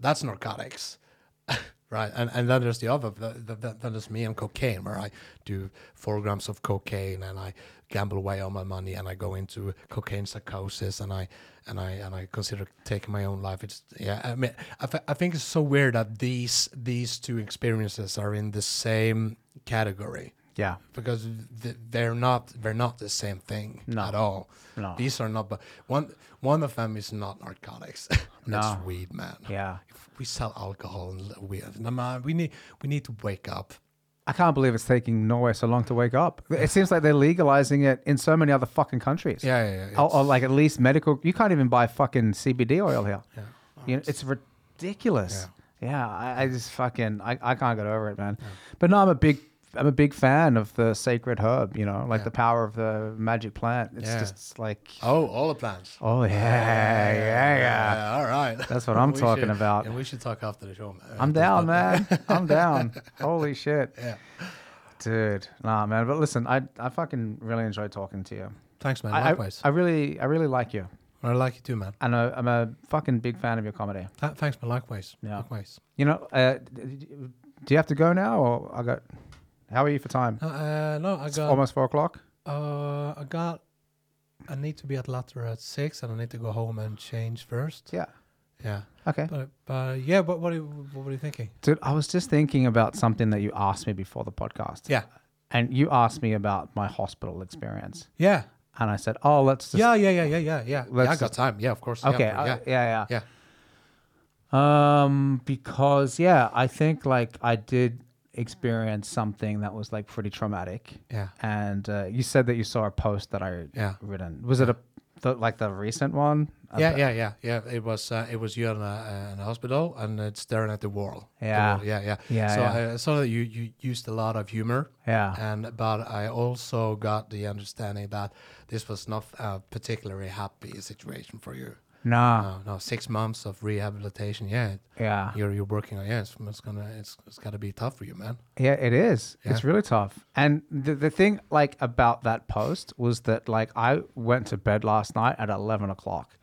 That's narcotics, [LAUGHS] right? And and then there's the other. The, the, the, then there's me and cocaine, where I do four grams of cocaine and I gamble away all my money and I go into cocaine psychosis and I and I and I consider taking my own life. It's yeah. I mean, I, I think it's so weird that these these two experiences are in the same category yeah. because th- they're not they're not the same thing No. at all. No. These are not. But one one of them is not narcotics. [LAUGHS] No. That's weed, man. Yeah. If we sell alcohol and weed, no, man, we need we need to wake up. I can't believe it's taking Norway so long to wake up. It seems like they're legalizing it in so many other fucking countries. Yeah, yeah, yeah. Or, or like at least medical. You can't even buy fucking CBD oil here. yeah. You know, it's ridiculous. Yeah, I, I just fucking I, I can't get over it, man. But no, I'm a big I'm a big fan of the sacred herb. You know, like Yeah. the power of the magic plant. It's Yeah. just like Oh, all the plants. oh yeah, yeah, yeah. all right. That's what [LAUGHS] I'm talking should- about. And we should talk after the show, man. I'm down, man. I'm down. [LAUGHS] Holy shit, Yeah. dude. Nah, man. But listen, I I fucking really enjoyed talking to you. Thanks, man. I, I, Likewise. I really I really like you, I, like you too, man. and I, I'm a fucking big fan of your comedy. Th- thanks, man. Likewise. Yeah. Likewise. You know, uh, do you have to go now, or I got? How are you for time? Uh, uh, no, I It's got. almost four o'clock. Uh, I got. I need to be at Latter at six, and I need to go home and change first. Yeah. yeah. Okay. But, but yeah, but what are you, what were you thinking? Dude, I was just thinking about something that you asked me before the podcast. Yeah, And you asked me about my hospital experience. yeah, And I said, oh, let's just. yeah, yeah, yeah, yeah, yeah, yeah. Let's yeah I got time. Yeah, of course. Okay. yeah, uh, yeah, yeah. yeah. yeah. Um, because yeah, I think like I did experience something that was like pretty traumatic. Yeah. And uh, you said that you saw a post that I Yeah. written. Was it a the, like the recent one? Yeah, About- yeah, yeah, yeah. It was uh, it was you in a, in a hospital and it's staring at the wall. The Yeah. wall, yeah, yeah. Yeah, So yeah. I saw that you you used a lot of humor. Yeah. And but I also got the understanding that this was not a particularly happy situation for you. Nah. No, no, six months of rehabilitation. Yeah, Yeah. you're you're working on. Yeah, it's, it's gonna it's it's gotta be tough for you, man. Yeah, it is. It's really tough. And the the thing like about that post was that like I went to bed last night at eleven o'clock,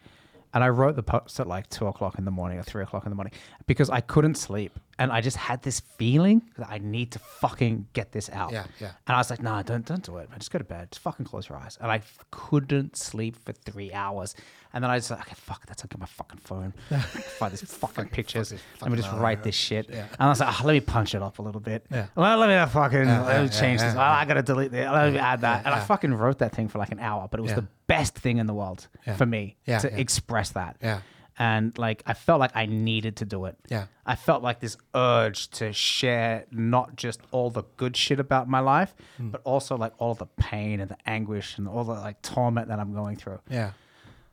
and I wrote the post at like two o'clock in the morning or three o'clock in the morning because I couldn't sleep, and I just had this feeling that I need to fucking get this out. Yeah, yeah. And I was like, nah, don't don't do it. I Just go to bed. Just fucking close your eyes. And I f- couldn't sleep for three hours. And then I was like, okay, fuck, that's get my fucking phone. [LAUGHS] Find these fucking pictures. Let me just write this shit. Yeah. And I was like, ah, let me punch it up a little bit. Yeah. Well, let me fucking Yeah, let me change this. Oh, I gotta delete this. Let me add that. And I fucking wrote that thing for like an hour, but it was the best thing in the world for me to express that. Yeah. And like I felt like I needed to do it. Yeah. I felt like this urge to share not just all the good shit about my life, Hmm. but also like all the pain and the anguish and all the like torment that I'm going through. Yeah.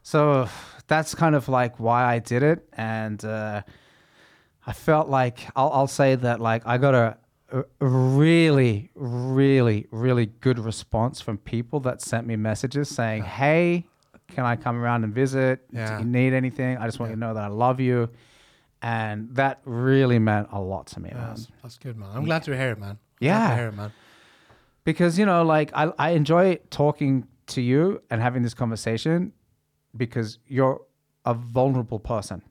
So that's kind of like why I did it, and uh, I felt like I'll, I'll say that like I got a, a really, really, really good response from people that sent me messages saying, "Hey, can I come around and visit? Yeah. Do you need anything? I just want you to know that I love you." And that really meant a lot to me, man. That's, that's good, man. I'm glad to hear it, man. Glad Yeah. to hear it, man. because you know like I, I enjoy talking to you and having this conversation because you're a vulnerable person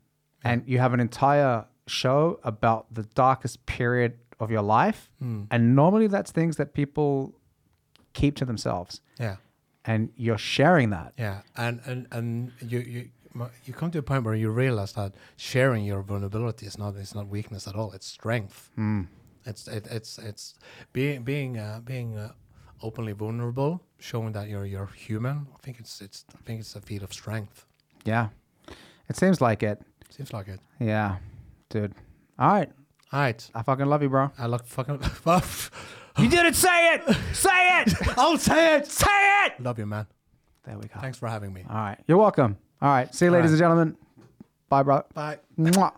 and you have an entire show about the darkest period of your life hmm. and normally that's things that people keep to themselves Yeah. And you're sharing that Yeah, and and and you you you come to a point where you realize that sharing your vulnerability is not it's not weakness at all. It's strength. It's it, it's it's being being uh, being uh, openly vulnerable, showing that you're you're human. I think it's it's I think it's a feat of strength. yeah it seems like it Seems like it. yeah dude all right All right, i fucking love you bro I look fucking. [LAUGHS] you didn't say it. Say it. [LAUGHS] I'll say it. say it. Love you, man. there we go. Thanks for having me. all right. You're welcome. All right. See you ladies and gentlemen. Bye bro. Bye. Mwah.